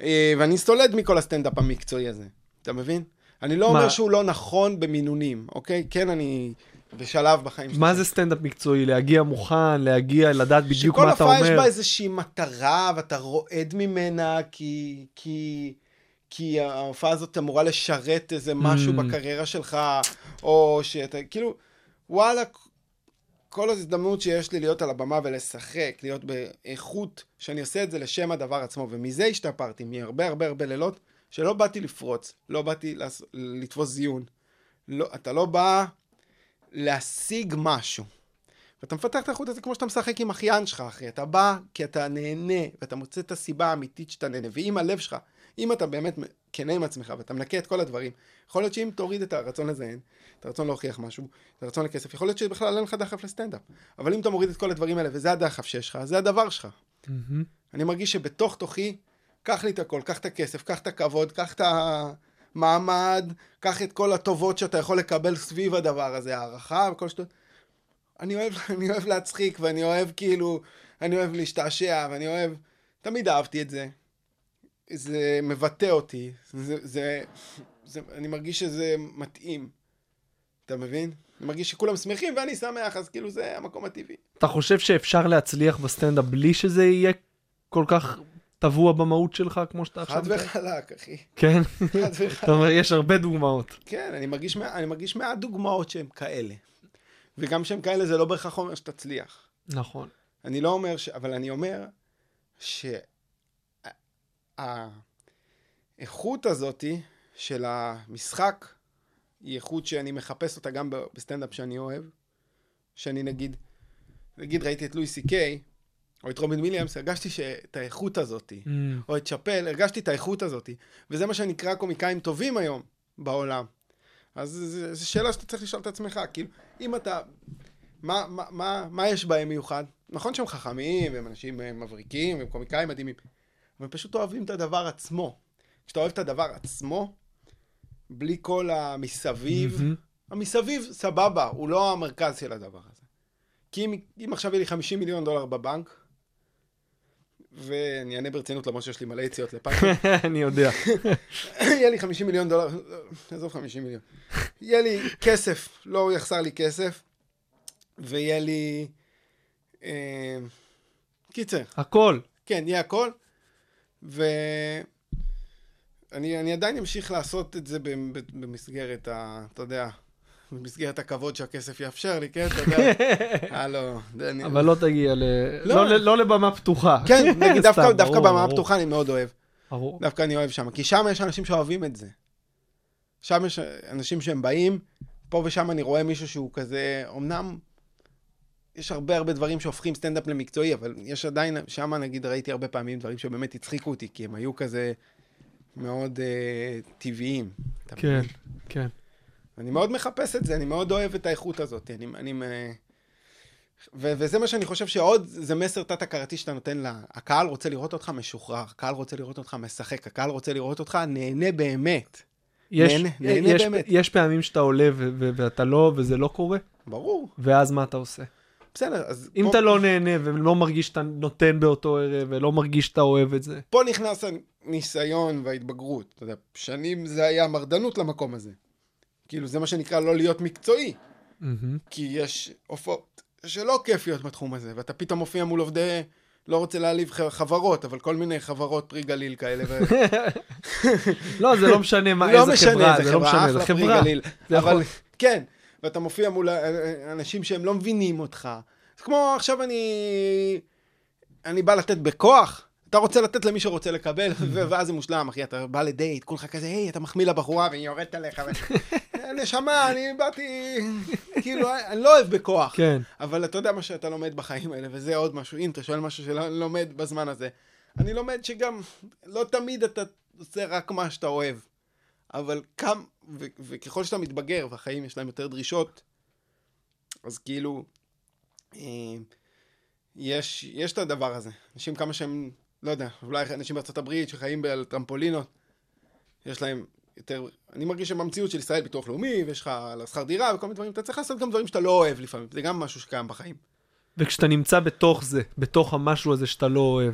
אה, ואני סולד מכל הסטנדאפ המקצועי הזה. אתה מבין? אני לא מה? אומר שהוא לא נכון במינונים, אוקיי? כן, אני בשלב בחיים שלי. מה זה סטנדאפ מקצועי? להגיע מוכן, להגיע, לדעת בדיוק מה אתה שכל הופעה יש אומר. בה איזושהי מטרה, ואתה רועד ממנה, כי, כי, כי ההופעה הזאת אמורה לשרת איזה משהו Mm. בקריירה שלך, או שאתה, כאילו, וואלה, כל הזדמנות שיש לי להיות על הבמה ולשחק, להיות באיכות, שאני עושה את זה לשם הדבר עצמו, ומזה השתפרתי, מהרבה הרבה הרבה לילות, שלא באתי לפרוץ, לא באתי לעש... לתפוס זיון. לא, אתה לא בא להשיג משהו. ואתה מפתח את האיכות הזה כמו שאתה משחק עם אחיין שלך, אחי. אתה בא כי אתה נהנה, ואתה מוצא את הסיבה האמיתית שאתה נהנה. ואם הלב שלך, אם אתה באמת כנה עם עצמך, ואתה מנקה את כל הדברים, יכול להיות שאם תוריד את הרצון לזיין, את הרצון להוכיח משהו, את הרצון לכסף, יכול להיות שבכלל אין לך דחף לסטנדאפ. אבל אם אתה מוריד את כל הדברים האלה, וזה הדחף שיש לך, זה הדבר שלך. מהמם. אני מרגיש שבתוך תוכי, קח לי את הכל, קח את הכסף, קח את הכבוד, קח את המעמד, קח את כל הטובות שאתה יכול לקבל סביב הדבר הזה, הערכה וכל שטות. אני אוהב, אני אוהב להצחיק, ואני אוהב כאילו, אני אוהב להשתעשע, ואני אוהב, תמיד אהבתי את זה. זה מבטא אותי, זה, זה, זה, אני מרגיש שזה מתאים. אתה מבין? אני מרגיש שכולם שמחים ואני שמח, אז כאילו זה המקום הטבעי. אתה חושב שאפשר להצליח בסטנדאפ בלי שזה יהיה כל כך טבוע במהות שלך כמו שאתה עכשיו... חד? וחלק, אחי. כן? חד וחלק. אתה אומר, יש הרבה דוגמאות. כן, אני מרגיש, אני מרגיש מעט דוגמאות שהן כאלה. וגם שהן כאלה זה לא בהכרח אומר שתצליח. נכון. אני לא אומר ש... אבל אני אומר שהאיכות הזאתי של המשחק היא איכות שאני מחפש אותה גם בסטנדאפ שאני אוהב. שאני נגיד, נגיד ראיתי את לואי סי קיי, או את רובין וויליאמס, הרגשתי שאת האיכות הזאתי, או את שאפל, הרגשתי את האיכות הזאתי. וזה מה שנקרא קומיקאים טובים היום בעולם. אז זו- שאלה שאתה צריך לשאול את עצמך, כאילו, אם אתה... מה, מה, מה, מה יש בהם מיוחד? נכון שהם חכמים, והם אנשים מבריקים, והם קומיקאים מדהימים, אבל הם פשוט אוהבים את הדבר עצמו. כשאתה אוהב את הדבר עצמו, בלי כל המסביב, מהמם. המסביב, סבבה, הוא לא המרכז של הדבר הזה. כי אם, אם עכשיו יהיה לי 50 מיליון דולר בבנק, ואני אענה ברצינות למרות שיש לי מלא יציאות לפאנקים, אני יודע. יהיה לי 50 מיליון דולר, עזוב 50 מיליון. יהיה לי כסף, לא יחסר לי כסף, ויהיה לי... אה, קיצר, הכל. כן, יהיה הכל, ואני אני עדיין אמשיך לעשות את זה במ- במסגרת ה... אתה יודע, במסגרת הכבוד שהכסף יאפשר לי, כן? אתה יודע, הלו, דני. אבל לא תגיע ל... לא. לא לא לבמה פתוחה. כן, נגיד דווקא, במה ברור, הפתוחה אני מאוד אוהב. ברור. דווקא אני אוהב שם, כי שם יש אנשים שאוהבים את זה. שם יש אנשים שהם באים, פה ושם אני רואה מישהו שהוא כזה, אמנם יש הרבה הרבה דברים שהופכים סטנדאפ למקצועי, אבל יש עדיין, שם נגיד ראיתי הרבה פעמים דברים שבאמת הצחיקו אותי, כי הם היו כזה מאוד uh, טבעיים. כן? כן. אני מאוד מחפש את זה, אני מאוד אוהב את האיכות הזאת. אני, אני, אה, ו- וזה מה שאני חושב שעוד, זה מסר תת-הכרתי שאתה נותן לה. הקהל רוצה לראות אותך משוחרר, הקהל רוצה לראות אותך משחק, הקהל רוצה לראות אותך נהנה באמת. יש, נהנה, נהנה יש, באמת. יש פעמים שאתה עולה ו- ו- ואתה לא, וזה לא קורה, ברור, ואז מה אתה עושה? בסדר, אז אם פה, אתה לא נהנה ולא מרגיש שאתה נותן באותו ערב, ולא מרגיש שאתה אוהב את זה. פה נכנס הניסיון וההתבגרות. אתה יודע, שנים זה היה מרדנות למקום הזה. כאילו, זה מה שנקרא לא להיות מקצועי. מהמם. כי יש הופעות שלא כיפיות בתחום הזה, ואתה פתאום מופיע מול עובדי, לא רוצה להעליב חברות, אבל כל מיני חברות פרי גליל כאלה. ו... לא, זה לא משנה מה, לא איזה חברה, זה לא חברה, משנה, זה חברה. זה יכול- אבל כן, ואתה מופיע מול ה- אנשים שהם לא מבינים אותך. זה כמו עכשיו אני... אני בא לתת בכוח, אתה רוצה לתת למי שרוצה לקבל, ואז זה מושלם, אחי, אתה בא לדייט, כולך כזה, היי, אתה מחמיא לבחורה, והיא יורדת עליך, ו- נשמה, אני באתי, כאילו, אני לא אוהב בכוח. כן. אבל אתה יודע מה שאתה לומד בחיים האלה, וזה עוד משהו, אם אתה שואל משהו שלא לומד בזמן הזה. אני לומד שגם, לא תמיד אתה עושה רק מה שאתה אוהב, אבל כם, ו- וככל שאתה מתבגר, והחיים יש להם יותר דרישות, אז כאילו, אה, יש, יש את הדבר הזה. אנשים כמה שהם, לא יודע, אולי אנשים בארצות הברית שחיים על טרמפולינות, יש להם יותר, אני מרגיש שבמציאות של ישראל ביטוח לאומי, ויש לך על השכר דירה וכל מיני דברים, אתה צריך לעשות גם דברים שאתה לא אוהב לפעמים, זה גם משהו שקיים בחיים. וכשאתה נמצא בתוך זה, בתוך המשהו הזה שאתה לא אוהב,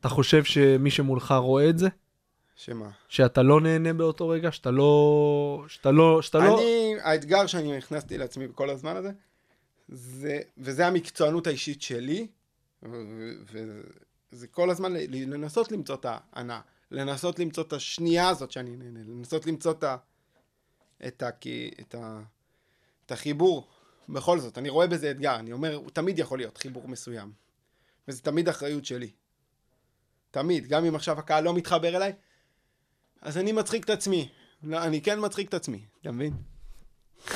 אתה חושב שמי שמולך רואה את זה? שמה? שאתה לא נהנה באותו רגע? שאתה לא... שאתה לא... שאתה לא... אני, האתגר שאני הכנסתי לעצמי בכל הזמן הזה, זה, וזה המקצוענות האישית שלי, וזה כל הזמן ל- לנסות למצוא את ההנאה, לנסות למצוא את השנייה הזאת שאני נהנה, לנסות למצוא את, ה, את, ה, את, ה, את החיבור. בכל זאת, אני רואה בזה אתגר, אני אומר, הוא תמיד יכול להיות חיבור מסוים. וזה תמיד אחריות שלי. תמיד, גם אם עכשיו הקהל לא מתחבר אליי, אז אני מצחיק את עצמי. לא, אני כן מצחיק את עצמי, אתה מבין?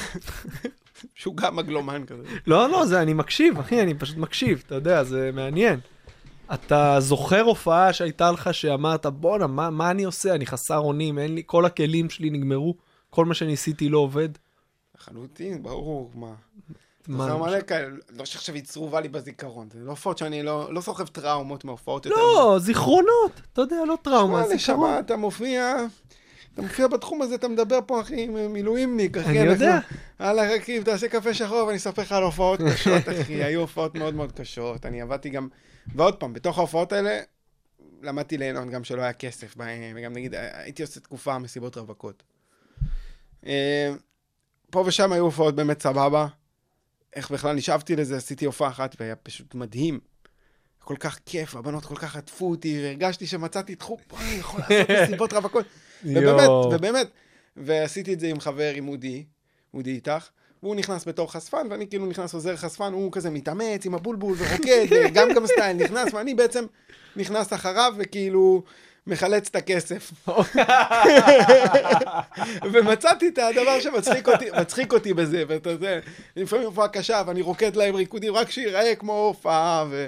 שהוא גם מגלומן כזה. לא, לא, זה אני מקשיב, אחי, אני פשוט מקשיב, אתה יודע, זה מעניין. אתה זוכר הופעה שהייתה לך שאמרת, בואנה, מה, מה אני עושה? אני חסר אונים, אין לי, כל הכלים שלי נגמרו, כל מה שניסיתי לא עובד. לחלוטין, ברור, מה. מה, זוכר מלא כאלה, לא שעכשיו היא צרובה לי בזיכרון, זה לא הופעות שאני לא, לא סוחב טראומות מהופעות יותר. לא, זיכרונות, אתה יודע, לא טראומה, זיכרון. אתה מופיע, אתה מופיע בתחום הזה, אתה מדבר פה, אחי, עם מילואימניק, אחי. אני יודע. הלאה, רקיב, תעשה קפה שחור ואני אספר לך על הופעות קשות, אחי. היו הופעות מאוד מאוד קשות. אני עבדתי גם, ועוד פעם, בתוך ההופעות האלה, למדתי ליהנות גם שלא היה כסף בהם, וגם נגיד, הייתי עושה תקופה מסיבות רווקות. אה, פה ושם היו הופעות באמת סבבה. איך בכלל נשאבתי לזה, עשיתי הופעה אחת והיה פשוט מדהים. כל כך כיף, הבנות כל כך עטפו אותי, והרגשתי שמצאתי תחום, פה אני יכול לעשות מסיבות רווקות. ובאמת. ובאמת, ועשיתי את זה עם חבר, עם אודי, אודי איתך, והוא נכנס בתור חשפן, ואני כאילו נכנס עוזר חשפן, הוא כזה מתאמץ עם הבולבול ורוקד, גם גם סטייל נכנס, ואני בעצם נכנס אחריו, וכאילו מחלץ את הכסף. ומצאתי את הדבר שמצחיק אותי, מצחיק אותי בזה, ואתה יודע, לפעמים הופעה קשה, ואני רוקד להם ריקודים, רק שיראה כמו הופעה, ו...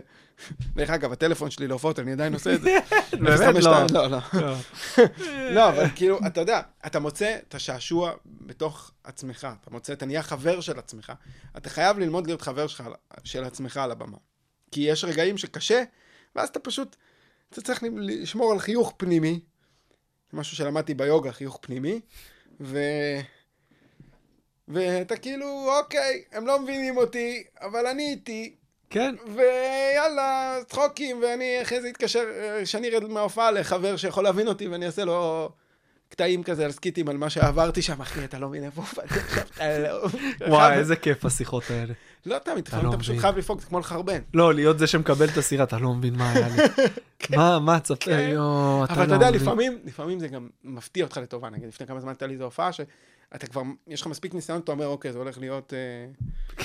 דרך אגב, הטלפון שלי להופעות, אני עדיין עושה את זה. באמת? 052, לא. לא, לא. לא, אבל כאילו, אתה יודע, אתה מוצא את השעשוע בתוך עצמך, אתה מוצא, אתה נהיה חבר של עצמך. אתה חייב ללמוד להיות חבר שלך, של עצמך על הבמה. כי יש רגעים שקשה, ואז אתה פשוט, אתה צריך לשמור על חיוך פנימי, משהו שלמדתי ביוגה, חיוך פנימי, ו... ואתה כאילו, אוקיי, הם לא מבינים אותי, אבל אני איתי, כן, ויאללה, צחוקים, ואני אחרי זה אתקשר, שאני ארד מההופעה לחבר שיכול להבין אותי, ואני אעשה לו קטעים כזה על סקיטים על מה שעברתי שם, אחי, אתה לא מבין איפה הופעתי עכשיו, אתה לא... וואי, איזה כיף השיחות האלה. לא תמיד, לפעמים לא אתה פשוט מבין. חייב לפרוק, זה כמו לחרבן. לא, להיות זה שמקבל את הסירה, אתה לא מבין מה היה לי. מה, מה, תספר, כן. יואו, אתה לא אבל אתה יודע, מבין. לפעמים, לפעמים זה גם מפתיע אותך לטובה, נגיד, לפני כמה זמן הייתה לי איזו הופעה, שאתה כבר, יש לך מספיק ניסיון, אתה אומר, אוקיי, זה הולך להיות... אה,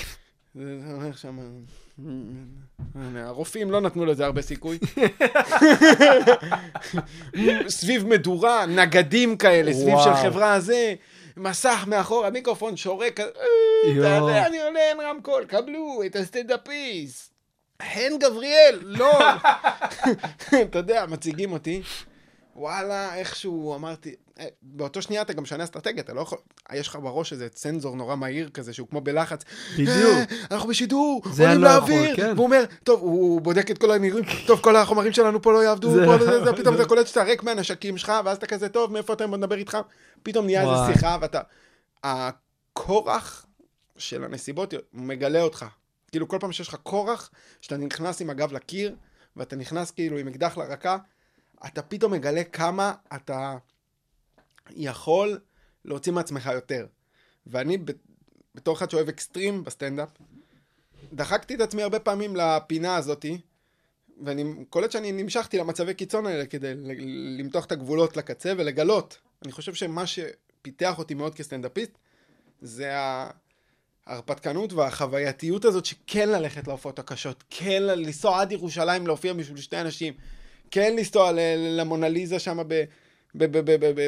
זה זה הולך שם... הנה, הרופאים לא נתנו לזה הרבה סיכוי. סביב מדורה, נגדים כאלה, סביב של. חברה הזה, מסך מאחור, המיקרופון שורק, אה, אני עולה אין רמקול, קבלו את הסטנדאפיסט. חן גבריאל, לא. אתה יודע, מציגים אותי. וואלה, איכשהו אמרתי, אה, באותו שנייה אתה גם משנה אסטרטגיה, אתה לא יכול, יש לך בראש איזה צנזור נורא מהיר כזה, שהוא כמו בלחץ. בדיוק. "אה, אנחנו בשידור, עולים לא לאוויר. כן. והוא אומר, טוב, הוא בודק את כל הנראים, טוב, כל החומרים שלנו פה לא יעבדו, זה, פתאום אתה קולט שאתה ריק מהנשקים שלך, ואז אתה כזה, טוב, מאיפה אתה נדבר איתך? פתאום נהיה. איזה שיחה, ואתה... הכורח של הנסיבות מגלה אותך. כאילו, כל פעם שיש לך כורח, שאתה נכנס עם הגב לקיר, ואתה נכנס כאילו עם אקדח לרקה, אתה פתאום מגלה כמה אתה יכול להוציא מעצמך יותר. ואני, בתור אחד שאוהב אקסטרים בסטנדאפ, דחקתי את עצמי הרבה פעמים לפינה הזאתי, ואני קולט שאני נמשכתי למצבי קיצון האלה כדי למתוח את הגבולות לקצה ולגלות. אני חושב שמה שפיתח אותי מאוד כסטנדאפיסט, זה ההרפתקנות והחווייתיות הזאת שכן ללכת להופעות הקשות, כן לנסוע עד ירושלים להופיע בשביל שתי אנשים, כן לנסוע למונליזה שם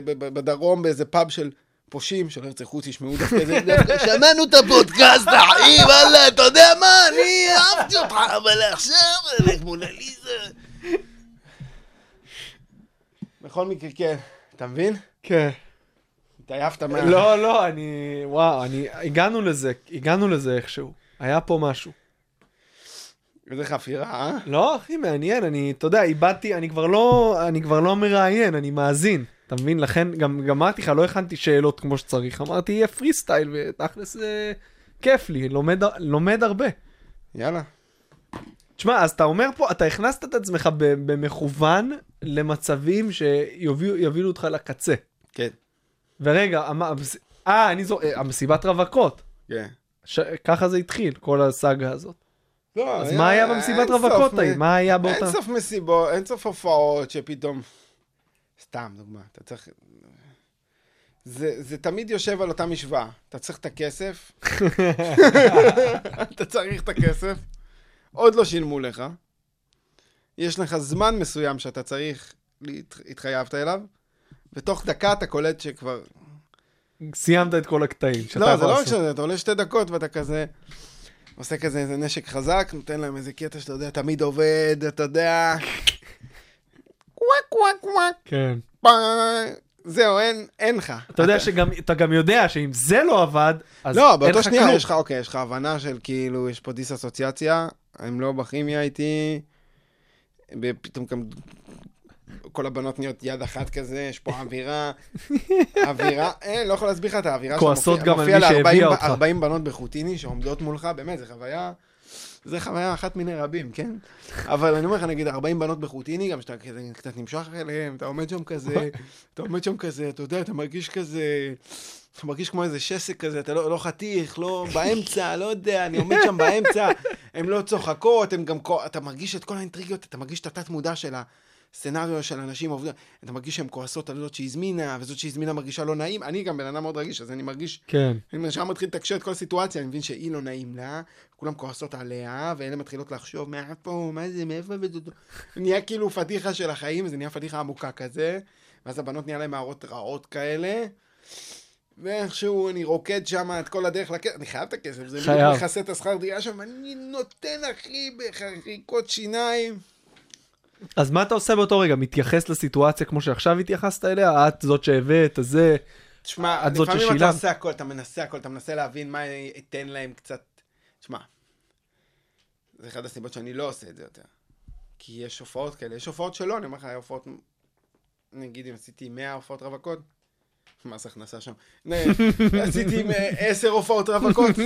בדרום באיזה פאב של פושעים שלא ירצחו תשמעו דווקא איזה... דווקא שמענו את הפודקאסט אחי וואלה אתה יודע מה אני אהבתי אותך אבל עכשיו מונליזה. בכל מקרה כן, אתה מבין? כן. התעייפת מה... לא, לא, אני... וואו, אני... הגענו לזה, הגענו לזה איכשהו. היה פה משהו. איזה חפירה, אה? לא, הכי מעניין, אני, אתה יודע, איבדתי, אני כבר לא, אני כבר לא מראיין, אני מאזין. אתה מבין? לכן גם גם אמרתי לך, לא הכנתי שאלות כמו שצריך, אמרתי, יהיה פרי סטייל, ותכלס אה, כיף לי, לומד, לומד הרבה. יאללה. תשמע, אז אתה אומר פה, אתה הכנסת את עצמך במכוון למצבים שיובילו אותך לקצה. כן. ורגע, אה, אני זו... אה, המסיבת רווקות. כן. ש... ככה זה התחיל, כל הסאגה הזאת. לא, אז מה היה במסיבת רווקות מ- ההיא? מה היה באותה... אין סוף מסיבות, אין סוף הופעות שפתאום... סתם, דוגמה, אתה צריך... זה, זה תמיד יושב על אותה משוואה. אתה צריך את הכסף, אתה צריך את הכסף, עוד לא שילמו לך, יש לך זמן מסוים שאתה צריך, התחייבת אליו, ותוך דקה אתה קולט שכבר... סיימת את כל הקטעים לא, זה לא רק. שזה, אתה עולה שתי דקות ואתה כזה... עושה כזה איזה נשק חזק, נותן להם איזה קטע שאתה יודע, תמיד עובד, אתה יודע... קוואק קוואק קוואק, כן. פא- זהו, אין, אין לך. אתה יודע שגם, אתה גם יודע שאם זה לא עבד, אז לא, אין באותו לך שנייה כלום. יש לך, אוקיי, יש לך הבנה של כאילו, יש פה דיס-אסוציאציה, הם לא בכימיה איתי, ופתאום גם כל הבנות נהיות יד אחת כזה, יש פה אווירה, אווירה, אין, לא יכול להסביר לך את האווירה כועסות גם על מי שהביא ל-40 אותך. 40 בנות בחוטיני שעומדות מולך, באמת, זו חוויה, זו חוויה אחת מיני רבים, כן? אבל אני אומר לך, נגיד 40 בנות בחוטיני, גם שאתה כזה קצת נמשך אליהם, אתה עומד שם כזה, אתה עומד שם כזה, אתה יודע, אתה מרגיש כזה, אתה מרגיש כמו איזה שסק כזה, אתה לא, לא חתיך, לא באמצע, לא יודע, אני עומד שם באמצע, הן לא צוחקות, הן גם, אתה מרגיש את כל האינטריגיות, אתה מרגיש את התת-מודע של הסצנריו של אנשים עובדים, אתה מרגיש שהן כועסות על זאת שהזמינה, וזאת שהזמינה מרגישה לא נעים, אני גם בן אדם מאוד רגיש, אז אני מרגיש כן. אני ישר מתחיל לתקשר את כל הסיטואציה, אני מבין שהיא לא נעים לה, כולם כועסות עליה, ואלה מתחילות לחשוב, מה פה, מה זה, מאיפה וזה, נהיה כאילו פדיחה של החיים, זה נהיה פדיחה עמוקה כזה, ואז הבנות נהיה להם הערות רעות כאלה, ואיכשהו אני רוקד שם את כל הדרך לכסף, אני חייב את הכסף, זה מכסה את השכר דירה שם, אני נותן אחי בחריקות שיניים. אז מה אתה עושה באותו רגע? מתייחס לסיטואציה כמו שעכשיו התייחסת אליה? את זאת שהבאת, זה... תשמע, את זאת לפעמים אתה ששילמת. עושה הכל, אתה מנסה הכל, אתה מנסה להבין מה ייתן להם קצת... תשמע, זה אחת הסיבות שאני לא עושה את זה יותר. כי יש הופעות כאלה, יש הופעות שלא, אני אומר לך, הופעות... נגיד אם עשיתי 100 הופעות רווקות, מס הכנסה שם. עשיתי עם, אה, 10 הופעות רווקות.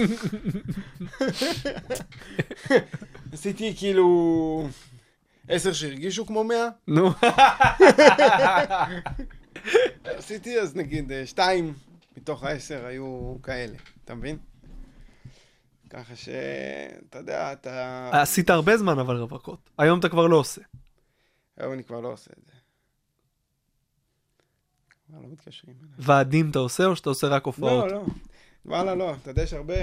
עשיתי כאילו... 10 שהרגישו כמו 100, נו. עשיתי אז נגיד אה, שתיים מתוך העשר היו כאלה, אתה מבין? ככה ש... אתה יודע, אתה... עשית הרבה זמן אבל רווקות. היום אתה כבר לא עושה. היום אני כבר לא עושה את זה. לא מתקשרים. ועדים אתה עושה או שאתה עושה רק הופעות? לא, לא. וואלה, לא. אתה יודע, יש הרבה,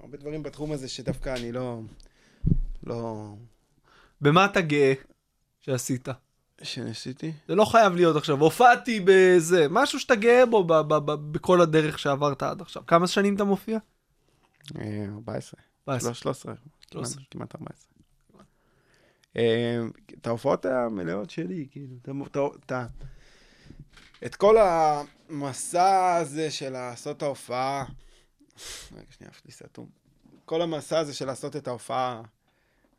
הרבה דברים בתחום הזה שדווקא אני לא... לא... במה אתה גאה שעשית? שניסיתי? זה לא חייב להיות עכשיו, הופעתי בזה, משהו שאתה גאה בו ב- ב- ב- בכל הדרך שעברת עד עכשיו. כמה שנים אתה מופיע? אה, 14. 14. לא, 13. 13. כמעט 14. אה, את ההופעות המלאות שלי, כאילו, אתה-. את כל המסע הזה של לעשות את ההופעה... רגע, שנייה, יש לי סתום. כל המסע הזה של לעשות את ההופעה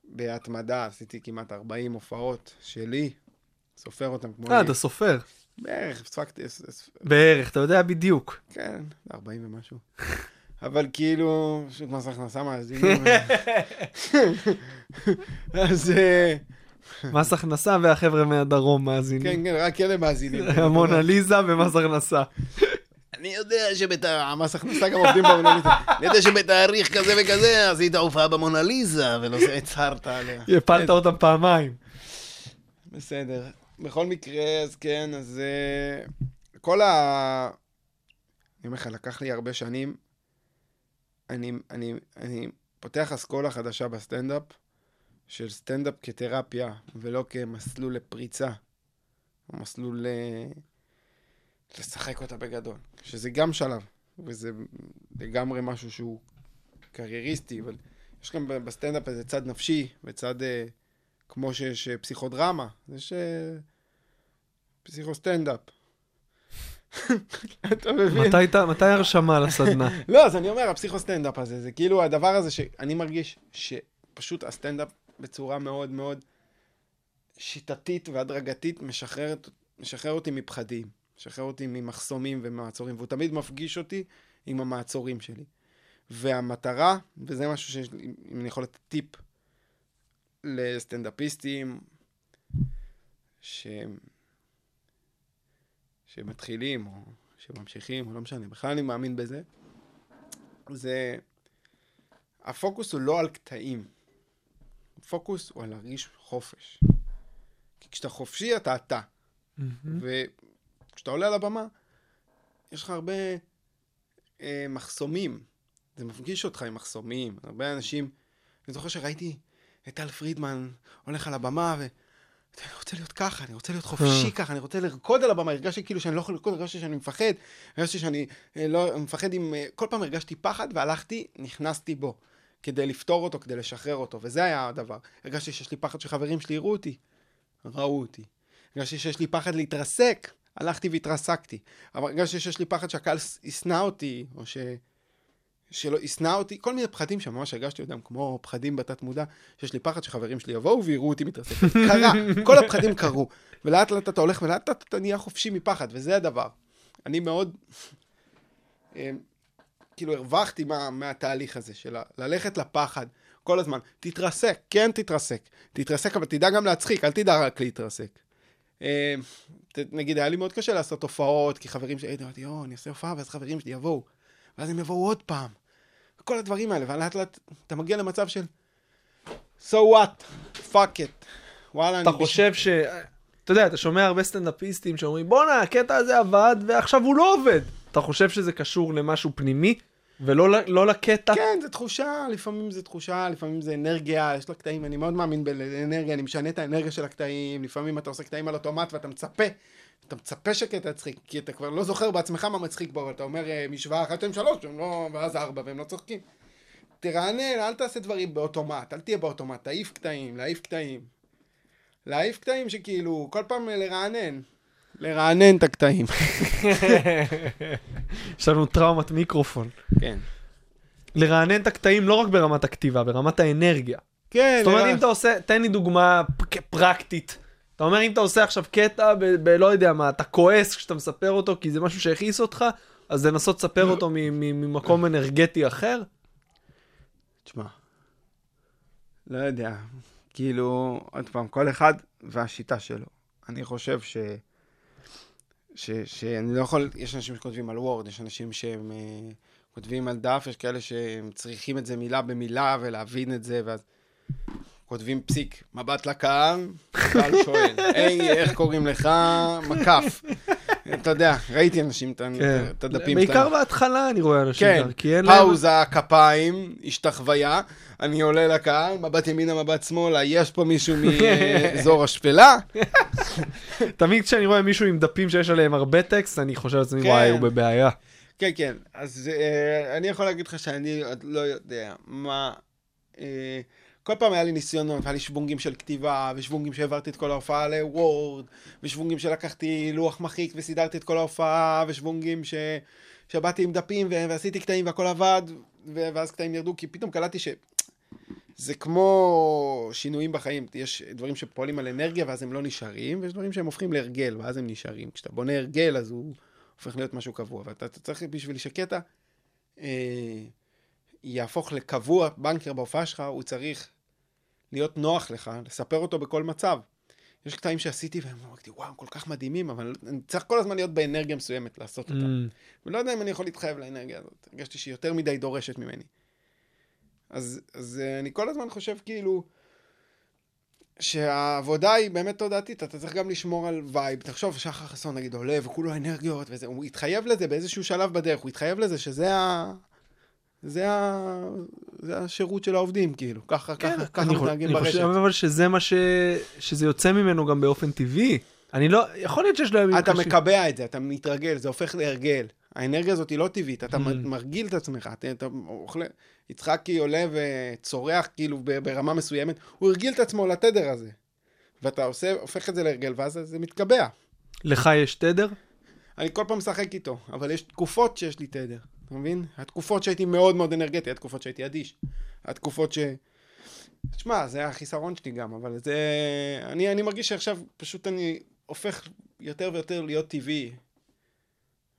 בהתמדה, עשיתי כמעט 40 הופעות שלי, סופר אותם כמו... אה. אתה סופר. בערך, הספקתי, הס- הס- בערך, אתה יודע בדיוק. כן, 40 ומשהו. אבל כאילו, פשוט מס הכנסה מאזינים. אז אה, מס הכנסה והחבר'ה מהדרום מאזינים. כן, כן, רק אלה מאזינים. המונליזה ומס הכנסה. אני יודע שבמס הכנסה גם עובדים במונליזה. אני יודע שבתאריך כזה וכזה עשית הופעה במונליזה, ולא הצהרת עליה. הפלת אותם פעמיים. בסדר. בכל מקרה, אז כן, אז אה, כל ה... אני אומר לך, לקח לי הרבה שנים. אני, אני, אני פותח אסכולה חדשה בסטנדאפ, של סטנדאפ כתרפיה, ולא כמסלול לפריצה, מסלול ל... לשחק אותה בגדול. שזה גם שלב, וזה לגמרי משהו שהוא קרייריסטי, אבל יש גם בסטנדאפ איזה צד נפשי, וצד... אה, כמו שיש אה, פסיכודרמה, יש אה, פסיכוסטנדאפ. אתה מבין? מתי מתי הרשמה לסדנה? לא, אז אני אומר, הפסיכוסטנדאפ הזה, זה כאילו הדבר הזה שאני מרגיש שפשוט הסטנדאפ בצורה מאוד מאוד שיטתית והדרגתית משחרר אותי מפחדים, משחרר אותי ממחסומים ומעצורים, והוא תמיד מפגיש אותי עם המעצורים שלי. והמטרה, וזה משהו שיש לי, אם אני יכול לתת טיפ לסטנדאפיסטים, שהם, שמתחילים או שממשיכים, או לא משנה, בכלל אני מאמין בזה, זה... הפוקוס הוא לא על קטעים. הפוקוס הוא על להרגיש חופש. כי כשאתה חופשי, אתה אתה. וכשאתה עולה על הבמה, יש לך הרבה אה, מחסומים. זה מפגיש אותך עם מחסומים. הרבה אנשים... אני זוכר שראיתי את טל פרידמן הולך על הבמה, ו... אני רוצה להיות ככה, אני רוצה להיות חופשי ככה, אני רוצה לרקוד על הבמה, הרגשתי כאילו שאני לא יכול לרקוד, הרגשתי שאני מפחד, הרגשתי שאני אה, לא מפחד עם... אה, כל פעם הרגשתי פחד והלכתי, נכנסתי בו, כדי לפתור אותו, כדי לשחרר אותו, וזה היה הדבר. הרגשתי שיש לי פחד שחברים שלי יראו אותי, ראו אותי. הרגשתי שיש לי פחד להתרסק, הלכתי והתרסקתי. אבל הרגשתי שיש לי פחד שהקהל ישנא אותי, או ש... שלא ישנא אותי, כל מיני פחדים שממש הרגשתי אותם, כמו פחדים בתת מודע, שיש לי פחד שחברים שלי יבואו ויראו אותי מתרסק. קרה, כל הפחדים קרו. ולאט לאט אתה הולך ולאט לאט אתה נהיה חופשי מפחד, וזה הדבר. אני מאוד, אה, כאילו הרווחתי מה, מהתהליך הזה של ללכת לפחד כל הזמן. תתרסק, כן תתרסק. תתרסק, אבל תדע גם להצחיק, אל תדע רק להתרסק. אה, נגיד, היה לי מאוד קשה לעשות הופעות, כי חברים שלי, אמרתי, יואו, אני אעשה הופעה, ואז חברים שלי יבואו. ואז הם יבואו עוד פעם. כל הדברים האלה, ולאט לאט אתה מגיע למצב של so what, fuck it. וואלה, אתה אני... חושב ש... אתה יודע, אתה שומע הרבה סטנדאפיסטים שאומרים, בואנה, הקטע הזה עבד ועכשיו הוא לא עובד. אתה חושב שזה קשור למשהו פנימי ולא לא לקטע? כן, זה תחושה, לפעמים זה תחושה, לפעמים זה אנרגיה, יש לה קטעים, אני מאוד מאמין באנרגיה, אני משנה את האנרגיה של הקטעים, לפעמים אתה עושה קטעים על אוטומט ואתה מצפה, אתה מצפה שקטע יצחיק, כי אתה כבר לא זוכר בעצמך מה מצחיק בו, אתה אומר אה, משוואה אחת, שתיים, שלוש, והם לא, ואז ארבע, והם לא צוחקים. תרענן, אל תעשה דברים באוטומט, אל תהיה באוטומט, תעיף קטעים, להעיף קטעים. להעיף קטעים שכאילו, כל פעם לרענן. לרענן את הקטעים. יש לנו טראומת מיקרופון. כן. לרענן את הקטעים לא רק ברמת הכתיבה, ברמת האנרגיה. כן, זאת אומרת, אם אתה עושה, תן לי דוגמה פרקטית. אתה אומר, אם אתה עושה עכשיו קטע בלא יודע מה, אתה כועס כשאתה מספר אותו כי זה משהו שהכעיס אותך, אז לנסות לספר אותו מ- מ- ממקום אנרגטי אחר? תשמע, לא יודע, כאילו, עוד פעם, כל אחד והשיטה שלו. אני חושב ש... ש... שאני לא יכול, יש אנשים שכותבים על וורד, יש אנשים שהם uh, כותבים על דף, יש כאלה שהם צריכים את זה מילה במילה ולהבין את זה, ואז כותבים פסיק, מבט לקהל, קהל שואל, היי, איך קוראים לך? מקף. אתה יודע, ראיתי אנשים, את את הדפים שלהם. כן. בעיקר בהתחלה אני רואה אנשים כן. פאוזה, כפיים, השתחוויה, אני עולה לקהל, מבט ימינה, מבט שמאלה, יש פה מישהו מאזור השפלה? תמיד כשאני רואה מישהו עם דפים שיש עליהם הרבה טקסט, אני חושב לעצמי, כן. וואי, הוא בבעיה. כן, כן, אז אה, אני יכול להגיד לך שאני לא יודע מה... כל פעם היה לי ניסיונות, היה לי שוונגים של כתיבה, ושוונגים שהעברתי את כל ההופעה לוורד, ושוונגים שלקחתי לוח מחיק וסידרתי את כל ההופעה, ושוונגים ש... שבאתי עם דפים ו... ועשיתי קטעים והכל עבד, ו... ואז קטעים ירדו, כי פתאום קלטתי ש... זה כמו שינויים בחיים, יש דברים שפועלים על אנרגיה ואז הם לא נשארים, ויש דברים שהם הופכים להרגל ואז הם נשארים. כשאתה בונה הרגל אז הוא הופך להיות משהו קבוע, ואתה אתה צריך בשביל שקטע אה, יהפוך לקבוע, בנקר בהופעה שלך, הוא צריך להיות נוח לך, לספר אותו בכל מצב. יש קטעים שעשיתי והם אמרתי, וואו, כל כך מדהימים, אבל אני צריך כל הזמן להיות באנרגיה מסוימת לעשות אותם. mm, ולא יודע אם אני יכול להתחייב לאנרגיה הזאת. הרגשתי שהיא יותר מדי דורשת ממני. אז, אז אה, אני כל הזמן חושב כאילו שהעבודה היא באמת תודעתית, אתה צריך גם לשמור על vibe. תחשוב, שחר חסון נגיד עולה וכולו אנרגיות וזה, הוא התחייב לזה באיזשהו שלב בדרך, הוא התחייב לזה שזה ה... זה, ה... זה השירות של העובדים, כאילו. ככה, כן, ככה, ככה אני מתנהגים אני ברשת. חושב אבל שזה מה ש... שזה יוצא ממנו גם באופן טבעי. אני לא... יכול להיות שיש לו ימים אתה. מקבע את זה, אתה מתרגל, זה הופך להרגל. האנרגיה הזאת היא לא טבעית, אתה Mm. מרגיל את עצמך, אתה, אתה אוכל... יצחקי עולה וצורח כאילו ברמה מסוימת, הוא הרגיל את עצמו לתדר הזה. ואתה עושה, הופך את זה להרגל, ואז זה מתקבע. לך יש תדר? אני כל פעם משחק איתו, אבל יש תקופות שיש לי תדר, אתה מבין? התקופות שהייתי מאוד מאוד אנרגטי, התקופות שהייתי אדיש. התקופות ש... תשמע, זה החיסרון שלי גם, אבל זה... אני, אני מרגיש שעכשיו פשוט אני הופך יותר ויותר להיות טבעי.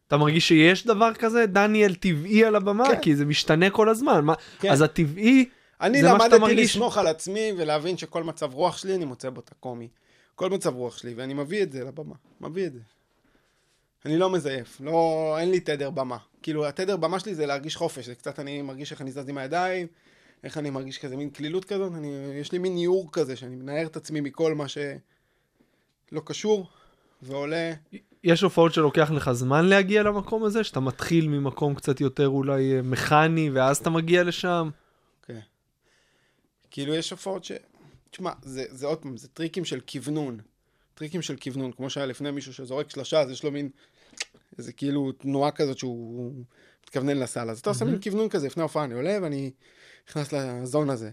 אתה מרגיש שיש דבר כזה, דניאל טבעי על הבמה? כן. כי זה משתנה כל הזמן. מה? כן. אז הטבעי, אני זה מה שאתה למדתי מרגיש? לסמוך על עצמי ולהבין שכל מצב רוח שלי, אני מוצא בו את הקומי. כל מצב רוח שלי, ואני מביא את זה לבמה. מביא את זה. אני לא מזייף, לא, אין לי תדר במה. כאילו, התדר במה שלי זה להרגיש חופש, זה קצת אני מרגיש איך אני זז עם הידיים, איך אני מרגיש כזה מין קלילות כזאת, אני, יש לי מין ניעור כזה, שאני מנער את עצמי מכל מה שלא קשור, ועולה. יש הופעות שלוקח לך זמן להגיע למקום הזה, שאתה מתחיל ממקום קצת יותר אולי אה, מכני, ואז אתה מגיע לשם. כן. כאילו, יש הופעות ש... תשמע, זה, זה עוד פעם, זה טריקים של כוונון. טריקים של כוונון, כמו שהיה לפני מישהו שזורק שלושה, אז יש לו מין, איזה כאילו תנועה כזאת שהוא מתכוונן לסל. אז אתה עושה מין כוונון כזה לפני ההופעה, אני עולה ואני נכנס לזון הזה.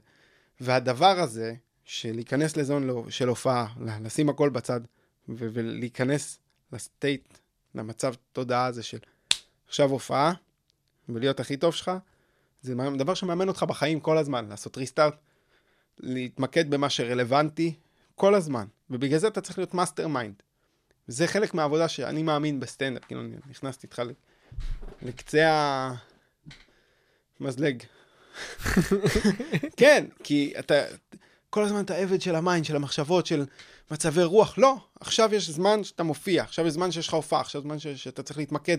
והדבר הזה, של להיכנס לזון לא- של הופעה, לשים הכל בצד, ולהיכנס לסטייט, למצב תודעה הזה של עכשיו הופעה, ולהיות הכי טוב שלך, זה דבר שמאמן אותך בחיים כל הזמן, לעשות restart, להתמקד במה שרלוונטי כל הזמן, ובגלל זה אתה צריך להיות mastermind. זה חלק מהעבודה שאני מאמין בסטנדאפ, כאילו אני נכנסתי איתך לקצה המזלג. כן, כי אתה, כל הזמן אתה עבד של ה mind, של המחשבות, של מצבי רוח. לא, עכשיו יש זמן שאתה מופיע, עכשיו יש זמן שיש לך הופעה, עכשיו זמן ש- שאתה צריך להתמקד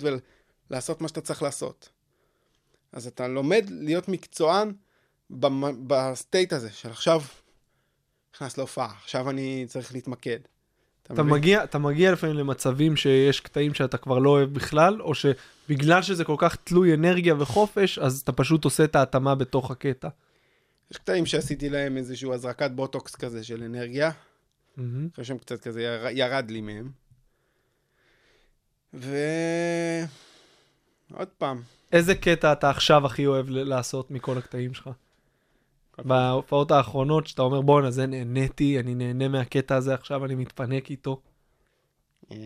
ולעשות מה שאתה צריך לעשות. אז אתה לומד להיות מקצוען במ- ב state הזה, של עכשיו נכנס להופעה, עכשיו אני צריך להתמקד. אתה? מגיע, אתה מגיע לפעמים למצבים שיש קטעים שאתה כבר לא אוהב בכלל, או שבגלל שזה כל כך תלוי אנרגיה וחופש, אז אתה פשוט עושה את ההתאמה בתוך הקטע. יש קטעים שעשיתי להם איזשהו הזרקת בוטוקס כזה של אנרגיה. אחרי שהם קצת כזה יר, ירד לי מהם. ו... עוד פעם, איזה קטע אתה עכשיו הכי אוהב לעשות מכל הקטעים שלך? בהופעות האחרונות, שאתה אומר, בואנה, זה נהניתי, אני נהנה מהקטע הזה עכשיו, אני מתפנק איתו. אה,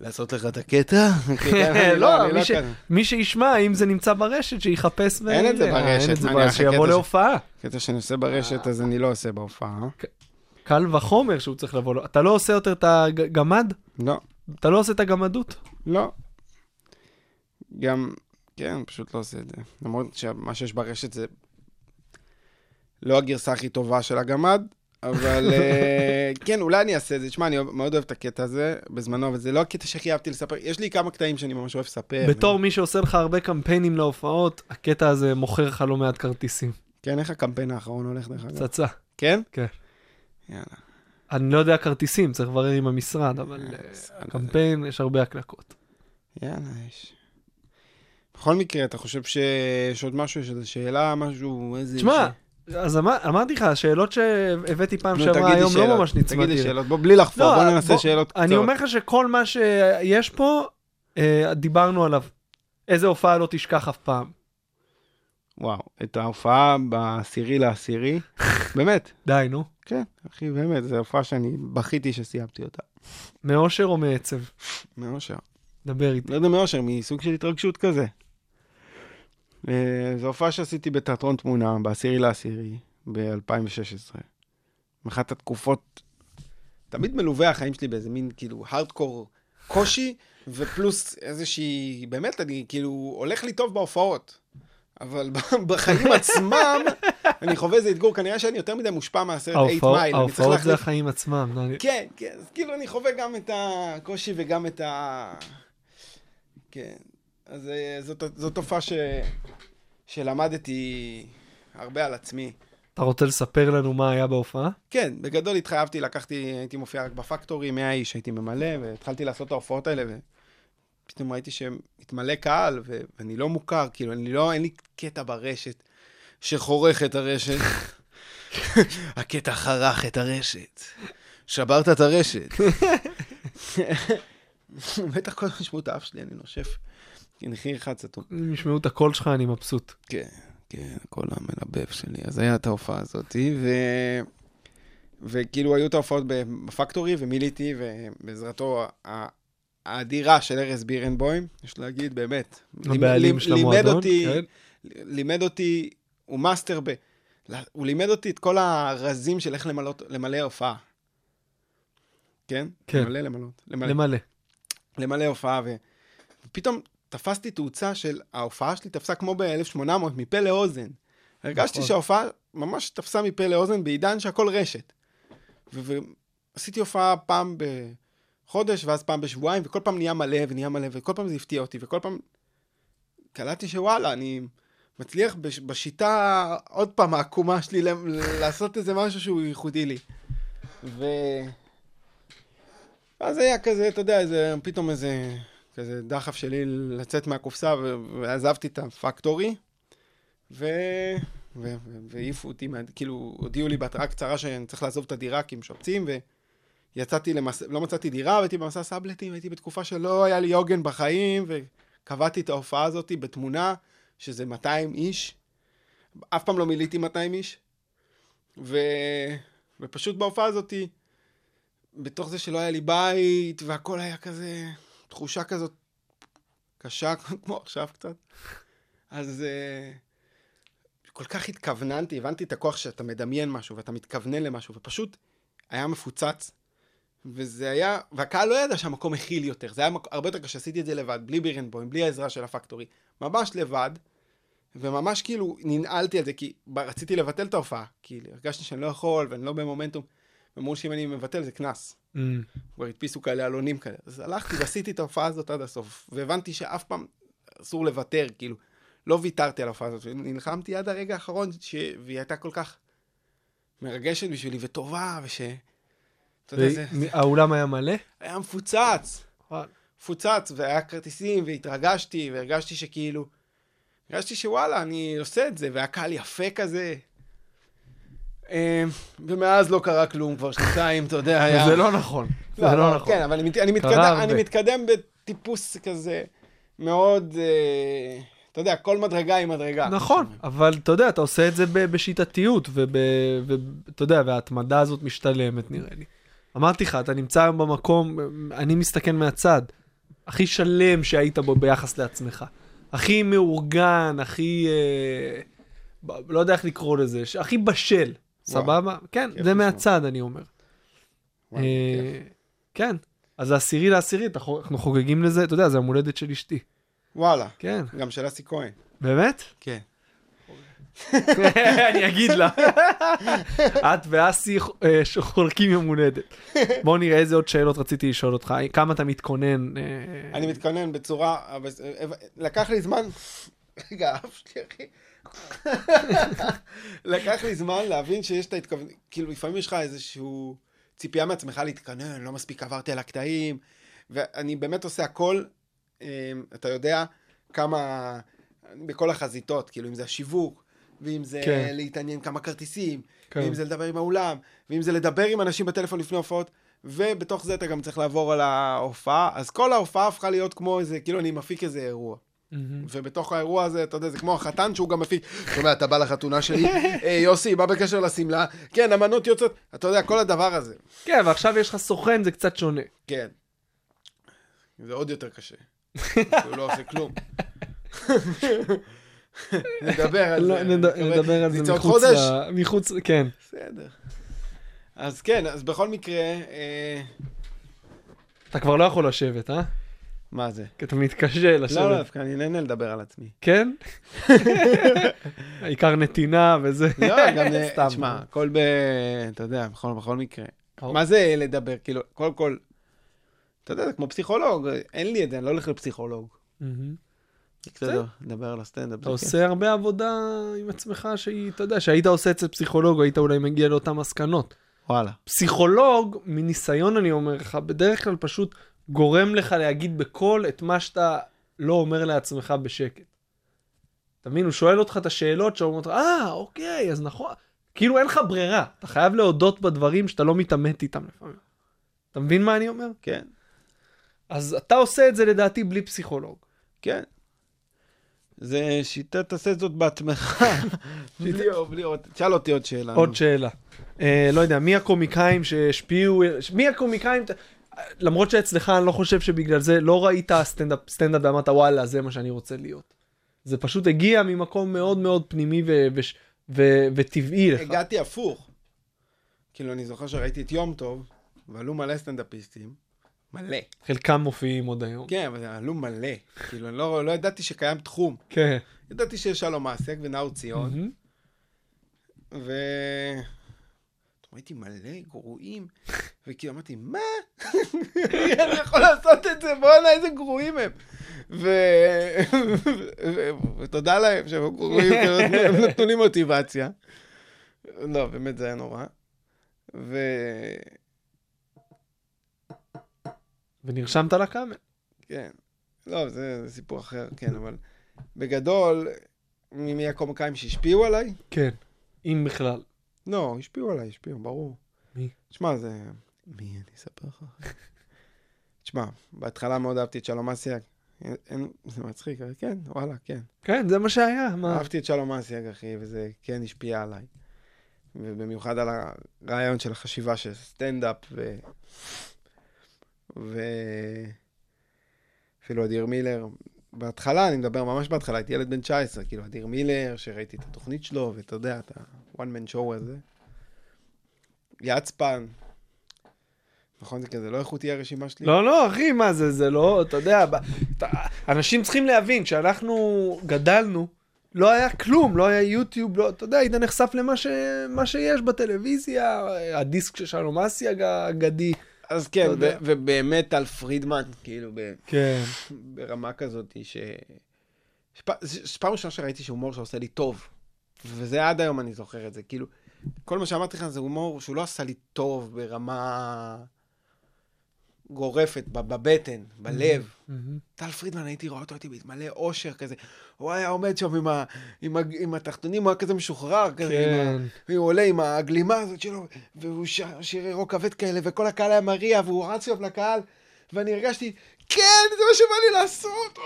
לעשות לך את הקטע? אני לא, מי ש- כזה. מי שישמע, אם זה נמצא ברשת, שיחפש. ו- אין את זה אה, ברשת, שיבוא. להופעה. קטע שאני עושה ברשת, אז אני לא עושה בהופעה. קל וחומר שהוא צריך לבוא לו. אתה לא עושה יותר את הגמד? לא, אתה לא עושה את הגמדות? לא. גם, כן, פשוט לא עושה את זה. למרות שמה שיש ברשת זה לא הגרסה הכי טובה של הגמד, אבל אה, כן, אולי אני אעשה את זה. תשמע, אני מאוד אוהב את הקטע הזה בזמנו, אבל זה לא הקטע שהכי אהבתי לספר. יש לי כמה קטעים שאני ממש אוהב לספר. בתור מי שעושה לך הרבה קמפיינים להופעות, הקטע הזה מוכר לך לא מעט כרטיסים. כן, איך הקמפיין האחרון הולך דרך אגב? פצצה. כן? כן. יאללה. אני לא יודע כרטיסים, צריך לברר עם המשרד, אבל אה, קמפיין, יש הרבה הקלקות. יאללה, יש. בכל מקרה, אתה חושב שיש עוד משהו, יש איזו שאלה, משהו, איזה... תשמע, אז אמר- אמרתי לך, השאלות שהבאתי פעם שעברה היום לא ממש תגיד נצמדתי. לי אליהן. שאלות, בוא, בלי לחפור, לא, בוא ננסה בוא- שאלות קצרות. אני אומר לך שכל מה שיש פה, אה, דיברנו עליו. איזה הופעה לא תשכח אף פעם. וואו, את ההופעה בעשירי לעשירי, באמת, די, נו. כן, אחי, באמת, זו הופעה שאני בכיתי שסיימתי אותה. מאושר או מעצב? מאושר. דבר איתי. לא יודע מאושר, מסוג של התרגשות כזה. אה, זו הופעה שעשיתי בתיאטרון תמונה, בעשירי לעשירי, ב-2016. אחת התקופות, תמיד מלווה החיים שלי באיזה מין, כאילו, הארדקור קושי, ופלוס איזושהי, באמת, אני כאילו, הולך לי טוב בהופעות. אבל בחיים עצמם, אני חווה איזה אתגור, כנראה שאני יותר מדי מושפע מהסרט 8 ההופעות- מייל. ההופעות זה החיים עצמם. לא, כן, כן, אז כאילו אני חווה גם את הקושי וגם את ה... כן, אז אה, זאת, זאת תופעה ש... שלמדתי הרבה על עצמי. אתה רוצה לספר לנו מה היה בהופעה? כן, בגדול התחייבתי, לקחתי, הייתי מופיע רק בפקטורי, 100 איש הייתי ממלא, והתחלתי לעשות את ההופעות האלה, ופתאום ראיתי שהתמלא קהל, ו- ואני לא מוכר, כאילו, אני לא, אין לי קטע ברשת שחורך את הרשת. הקטע חרך את הרשת. שברת את הרשת. בטח כל הזמן ישמעו את האף שלי, אני נושף. נחי אחד סתום. אם ישמעו את הקול שלך, אני מבסוט. כן, כן, הכל המלבב שלי. אז היה את ההופעה הזאת, ו... וכאילו היו את ההופעות בפקטורי, ומילאתי, ובעזרתו האדירה של ארז בירנבוים, יש להגיד, באמת. הבעלים של המועדון. כן. לימד אותי, הוא master ב... הוא לימד אותי את כל הרזים של איך למלא, למלא הופעה. כן? כן. למלא, למלות. למלא. למלא. למלא הופעה, ו... ופתאום תפסתי תאוצה של ההופעה שלי תפסה כמו ב-1800, מפה לאוזן. הרגשתי נכון. שההופעה ממש תפסה מפה לאוזן בעידן שהכל רשת. ועשיתי הופעה פעם בחודש, ואז פעם בשבועיים, וכל פעם נהיה מלא ונהיה מלא, וכל פעם זה הפתיע אותי, וכל פעם קלטתי שוואלה, אני מצליח בש- בשיטה, עוד פעם, העקומה שלי, לעשות איזה משהו שהוא ייחודי לי. ו... אז היה כזה, אתה יודע, איזה, פתאום איזה, כזה דחף שלי לצאת מהקופסה, ועזבתי את הפקטורי, ו... והעיפו אותי, כאילו, הודיעו לי בהתראה קצרה שאני צריך לעזוב את הדירה כי משפצים, ויצאתי למס... לא מצאתי דירה, והייתי במסע סאבלטים, הייתי בתקופה שלא היה לי עוגן בחיים, וקבעתי את ההופעה הזאת בתמונה, שזה 200 איש. אף פעם לא מילאתי 200 איש. ו... ופשוט בהופעה הזאת, בתוך זה שלא היה לי בית, והכל היה כזה, תחושה כזאת קשה, כמו עכשיו קצת. אז uh, כל כך התכווננתי, הבנתי את הכוח שאתה מדמיין משהו, ואתה מתכוונן למשהו, ופשוט היה מפוצץ. וזה היה, והקהל לא ידע שהמקום מכיל יותר, זה היה מק... הרבה יותר קשה, עשיתי את זה לבד, בלי בירנבוים, בלי העזרה של הפקטורי, ממש לבד, וממש כאילו ננעלתי על זה, כי רציתי לבטל את ההופעה, כי הרגשתי שאני לא יכול, ואני לא במומנטום, ואמרו שאם אני מבטל זה קנס. Mm. כבר הדפיסו כאלה עלונים כאלה. אז הלכתי ועשיתי את ההופעה הזאת עד הסוף, והבנתי שאף פעם אסור לוותר, כאילו, לא ויתרתי על ההופעה הזאת, ונלחמתי עד הרגע האחרון, ש... והיא הייתה כל כך מרגשת בשבילי, וטובה, וש... אתה יודע, זה האולם היה מלא? היה מפוצץ, מפוצץ, והיה כרטיסים, והתרגשתי, והרגשתי שכאילו, הרגשתי שוואלה, אני עושה את זה, והיה קהל יפה כזה. אה, ומאז לא קרה כלום, כבר שנתיים, אתה יודע, היה... זה לא נכון. זה לא נכון. כן, אבל אני, מתקדם, בטיפוס כזה מאוד, אה, אתה יודע, כל מדרגה היא מדרגה. נכון, אבל אתה יודע, אתה עושה את זה בשיטתיות, ואתה יודע, וההתמדה הזאת משתלמת, נראה לי. אמרתי לך, אתה נמצא היום במקום, אני מסתכל מהצד, הכי שלם שהיית בו ביחס לעצמך. הכי מאורגן, הכי... אה, לא יודע איך לקרוא לזה, הכי בשל, סבבה? כן, זה. מהצד, אני אומר. אה. כן, אז העשירי לעשירי, אתה חו- אנחנו חוגגים לזה, אתה יודע, זה יום הולדת של אשתי. וואלה, כן. גם של אסי כהן. באמת? כן. אני אגיד לה. את ואסי אה, חולקים יום הולדת. בוא נראה איזה עוד שאלות רציתי לשאול אותך. כמה אתה מתכונן? אה, אני מתכונן בצורה, לקח לי זמן, רגע, אף שלי, אחי. לקח לי זמן להבין שיש את ההתכווננות, כאילו לפעמים יש לך איזשהו ציפייה מעצמך להתכונן, לא מספיק עברתי על הקטעים, ואני באמת עושה הכל, אה, אתה יודע, כמה, בכל החזיתות, כאילו אם זה השיווק, ואם זה כן. להתעניין כמה כרטיסים, כן. ואם זה לדבר עם האולם, ואם זה לדבר עם אנשים בטלפון לפני הופעות, ובתוך זה אתה גם צריך לעבור על ההופעה, אז כל ההופעה הפכה להיות כמו איזה, כאילו אני מפיק איזה אירוע. מהמם. ובתוך האירוע הזה, אתה יודע, זה כמו החתן שהוא גם מפיק, שומע, אתה בא לחתונה שלי, "אה, יוסי, מה בקשר לשמלה? כן, המנות יוצאות, אתה יודע, כל הדבר הזה. כן, ועכשיו יש לך סוכן, זה קצת שונה. כן. זה עוד יותר קשה. הוא לא עושה כלום. נדבר על לא, זה. נדבר על זה מחוץ? ל... מחוץ, כן. בסדר. אז כן, אז בכל מקרה, אה, אתה כבר לא יכול לשבת, אה? מה זה? כי אתה מתקשה לשבת. לא, לא, דווקא אני נהנה לדבר על עצמי. כן? העיקר נתינה וזה. לא, גם, סתם. תשמע, הכל ב... אתה יודע, בכל, בכל מקרה. מה זה לדבר? כאילו, קודם כל, אתה יודע, זה כמו פסיכולוג, אין לי את זה, אני לא הולך לפסיכולוג. בסדר, לדבר על הסטנדאפ. אתה זה. עושה הרבה עבודה עם עצמך שהיא, אתה יודע, שהיית עושה אצל פסיכולוג, היית אולי מגיע לאותן מסקנות. וואלה. פסיכולוג, מניסיון אני אומר לך, בדרך כלל פשוט גורם לך להגיד בקול את מה שאתה לא אומר לעצמך בשקט. אתה מבין? הוא שואל אותך את השאלות שאומרות לך, אה, אוקיי, אז נכון. כאילו אין לך ברירה, אתה חייב להודות בדברים שאתה לא מתעמת איתם לפעמים. אתה מבין מה אני אומר? כן, אז אתה עושה את זה לדעתי בלי פסיכולוג. כן. זה שיטה, תעשה זאת בעצמך. בלי, בלי עוד, תשאל אותי עוד שאלה. עוד. שאלה. אה, לא יודע, מי הקומיקאים שהשפיעו, מי הקומיקאים, למרות שאצלך אני לא חושב שבגלל זה לא ראית סטנדאפ, סטנדאפ ואמרת וואלה, זה מה שאני רוצה להיות. זה פשוט הגיע ממקום מאוד מאוד פנימי ו- וש- ו- וטבעי לך. הגעתי הפוך. כאילו, אני זוכר שראיתי את יום טוב, ועלו מלא סטנדאפיסטים. מלא. חלקם מופיעים עוד היום. כן, אבל עלו מלא. כאילו, אני לא, לא ידעתי שקיים תחום. כן. ידעתי שיש שלום מעסק ונאור ציון, מהמם. ראיתי מלא גרועים, וכאילו אמרתי, מה? אני יכול לעשות את זה? בואנה, איזה גרועים הם. ותודה להם שהם גרועים, הם נתנו לי מוטיבציה. לא, באמת זה היה נורא. ו... ונרשמת לקאמל. כן. לא, זה, זה סיפור אחר, כן, אבל בגדול, מי מי הקומיקאים שהשפיעו עליי? כן. אם בכלל. לא, השפיעו עליי, השפיעו, ברור. מי? תשמע, זה... מי? אני אספר לך. תשמע, בהתחלה מאוד אהבתי את שלום אסיאג. אין- זה מצחיק, אבל כן, וואלה, כן. כן, זה מה שהיה. מה? אהבתי את שלום אסיאג, אחי, וזה כן השפיע עליי. ובמיוחד על הרעיון של החשיבה של סטנדאפ, ו... ו... אפילו אדיר מילר. בהתחלה, אני מדבר ממש בהתחלה, הייתי ילד בן 19, כאילו אדיר מילר, שראיתי את התוכנית שלו, ואתה יודע, את ה-one man show הזה. יצפן. נכון, זה כזה, לא איכותי הרשימה שלי? לא, לא, אחי, מה זה, זה לא, אתה יודע, אנשים צריכים להבין, כשאנחנו גדלנו, לא היה כלום, לא היה יוטיוב, לא, אתה יודע, היית נחשף למה ש, שיש בטלוויזיה, הדיסק של שלום אסיאג האגדי. אז כן. ו- ובאמת טל פרידמן, כאילו, ב- כן. ברמה כזאת ש... שפ- זה פעם ראשונה שראיתי שהומור שעושה לי טוב. וזה עד היום אני זוכר את זה. כאילו, כל מה שאמרתי לך זה הומור שהוא לא עשה לי טוב ברמה גורפת, בבטן, בלב. טל פרידמן, הייתי רואה אותו, הייתי מלא אושר כזה. הוא היה עומד שם עם, ה, עם, ה, עם התחתונים, הוא היה כזה משוחרר, כזה, עם ה, כן. הוא עולה עם הגלימה הזאת שלו, והוא שר שירי רוק כבד כאלה, וכל הקהל היה מריע, והוא רץ שם לקהל, ואני הרגשתי, כן, זה מה שבא לי לעשות!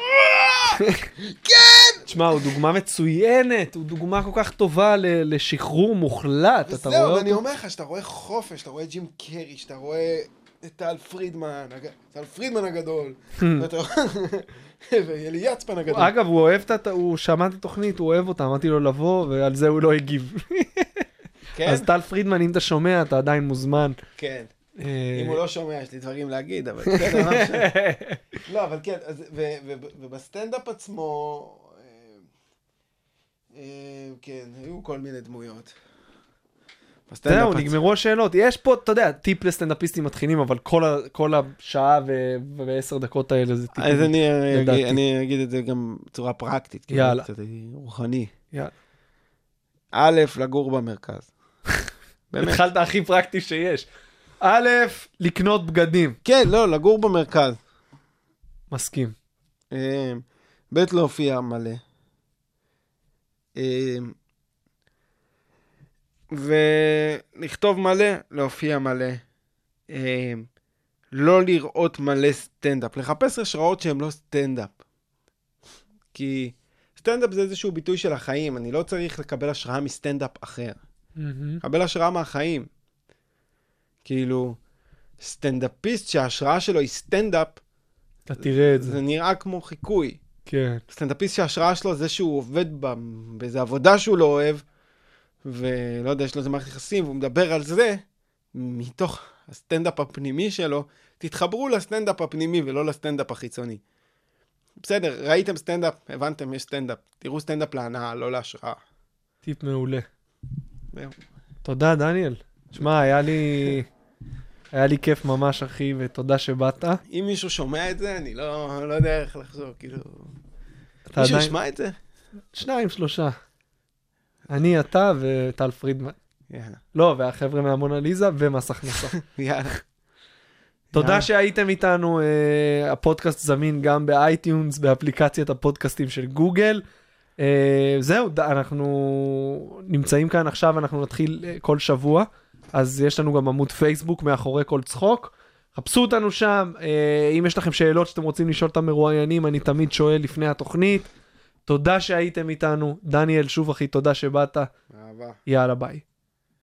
כן! תשמע, הוא דוגמה מצוינת, הוא דוגמה כל כך טובה ל- לשחרור מוחלט, אתה רואה וזהו, ואני אותו? אומר לך, שאתה רואה חופש, אתה רואה ג'ים קרי, שאתה רואה את טל פרידמן, טל פרידמן הגדול, ואתה- ואלי יצפן הגדול. אגב, הוא אוהב את, ה- הוא שמע את התוכנית, הוא אוהב אותה, אמרתי לו לבוא, ועל זה הוא לא הגיב. כן? אז טל פרידמן, אם אתה שומע, אתה עדיין מוזמן. כן. אה, אם הוא לא שומע, יש לי דברים להגיד, אבל בסדר, לא משנה. לא, אבל כן, ובסטנדאפ עצמו, אה, אה, כן, היו כל מיני דמויות. בסטנדאפ זהו. נגמרו השאלות. יש פה, אתה יודע, טיפ לסטנדאפיסטים מתחילים, אבל כל ה- כל השעה ו- ועשר דקות האלה זה טיפים. אז אני אני אגיד את זה גם בצורה פרקטית, כאילו, יאללה. קצת רוחני. יאללה. א', לגור במרכז. באמת. התחלת הכי פרקטי שיש. א', לקנות בגדים. כן, לא, לגור במרכז. מסכים. אה, ב', להופיע מלא. ולכתוב מלא, להופיע מלא. אה, לא לראות מלא סטנדאפ, לחפש השראות שהן לא סטנדאפ. כי סטנדאפ זה איזשהו ביטוי של החיים, אני לא צריך לקבל השראה מסטנדאפ אחר. לקבל השראה מהחיים. כאילו, סטנדאפיסט שההשראה שלו היא סטנדאפ, אתה תראה את זה. זה נראה כמו חיקוי. כן. סטנדאפיסט שההשראה שלו זה שהוא עובד ב- באיזה עבודה שהוא לא אוהב, ולא יודע, יש לו איזה מערכת יחסים, והוא מדבר על זה, מתוך הסטנדאפ הפנימי שלו, תתחברו לסטנדאפ הפנימי ולא לסטנדאפ החיצוני. בסדר, ראיתם סטנדאפ, הבנתם, יש סטנדאפ. תראו סטנדאפ להנאה, לא להשראה. טיפ מעולה. תודה, דניאל. שמע, היה לי... היה לי כיף ממש, אחי, ותודה שבאת. אם מישהו שומע את זה, אני לא, לא יודע איך לחשוב, כאילו... מישהו עדיין... ישמע את זה? שניים, שלושה. אני, אתה וטל פרידמן. יאללה, לא, והחבר'ה מהמונליזה ומס הכנסה. יאללה. תודה. שהייתם איתנו, אה, הפודקאסט זמין גם ב iTunes, באפליקציית הפודקאסטים של גוגל. אה, זהו, אנחנו נמצאים כאן עכשיו, אנחנו נתחיל אה, כל שבוע, אז יש לנו גם עמוד פייסבוק מאחורי כל צחוק. חפשו אותנו שם, אה, אם יש לכם שאלות שאתם רוצים לשאול את המרואיינים, אני תמיד שואל לפני התוכנית. תודה שהייתם איתנו, דניאל, שוב אחי, תודה שבאת, אהבה. יאללה ביי.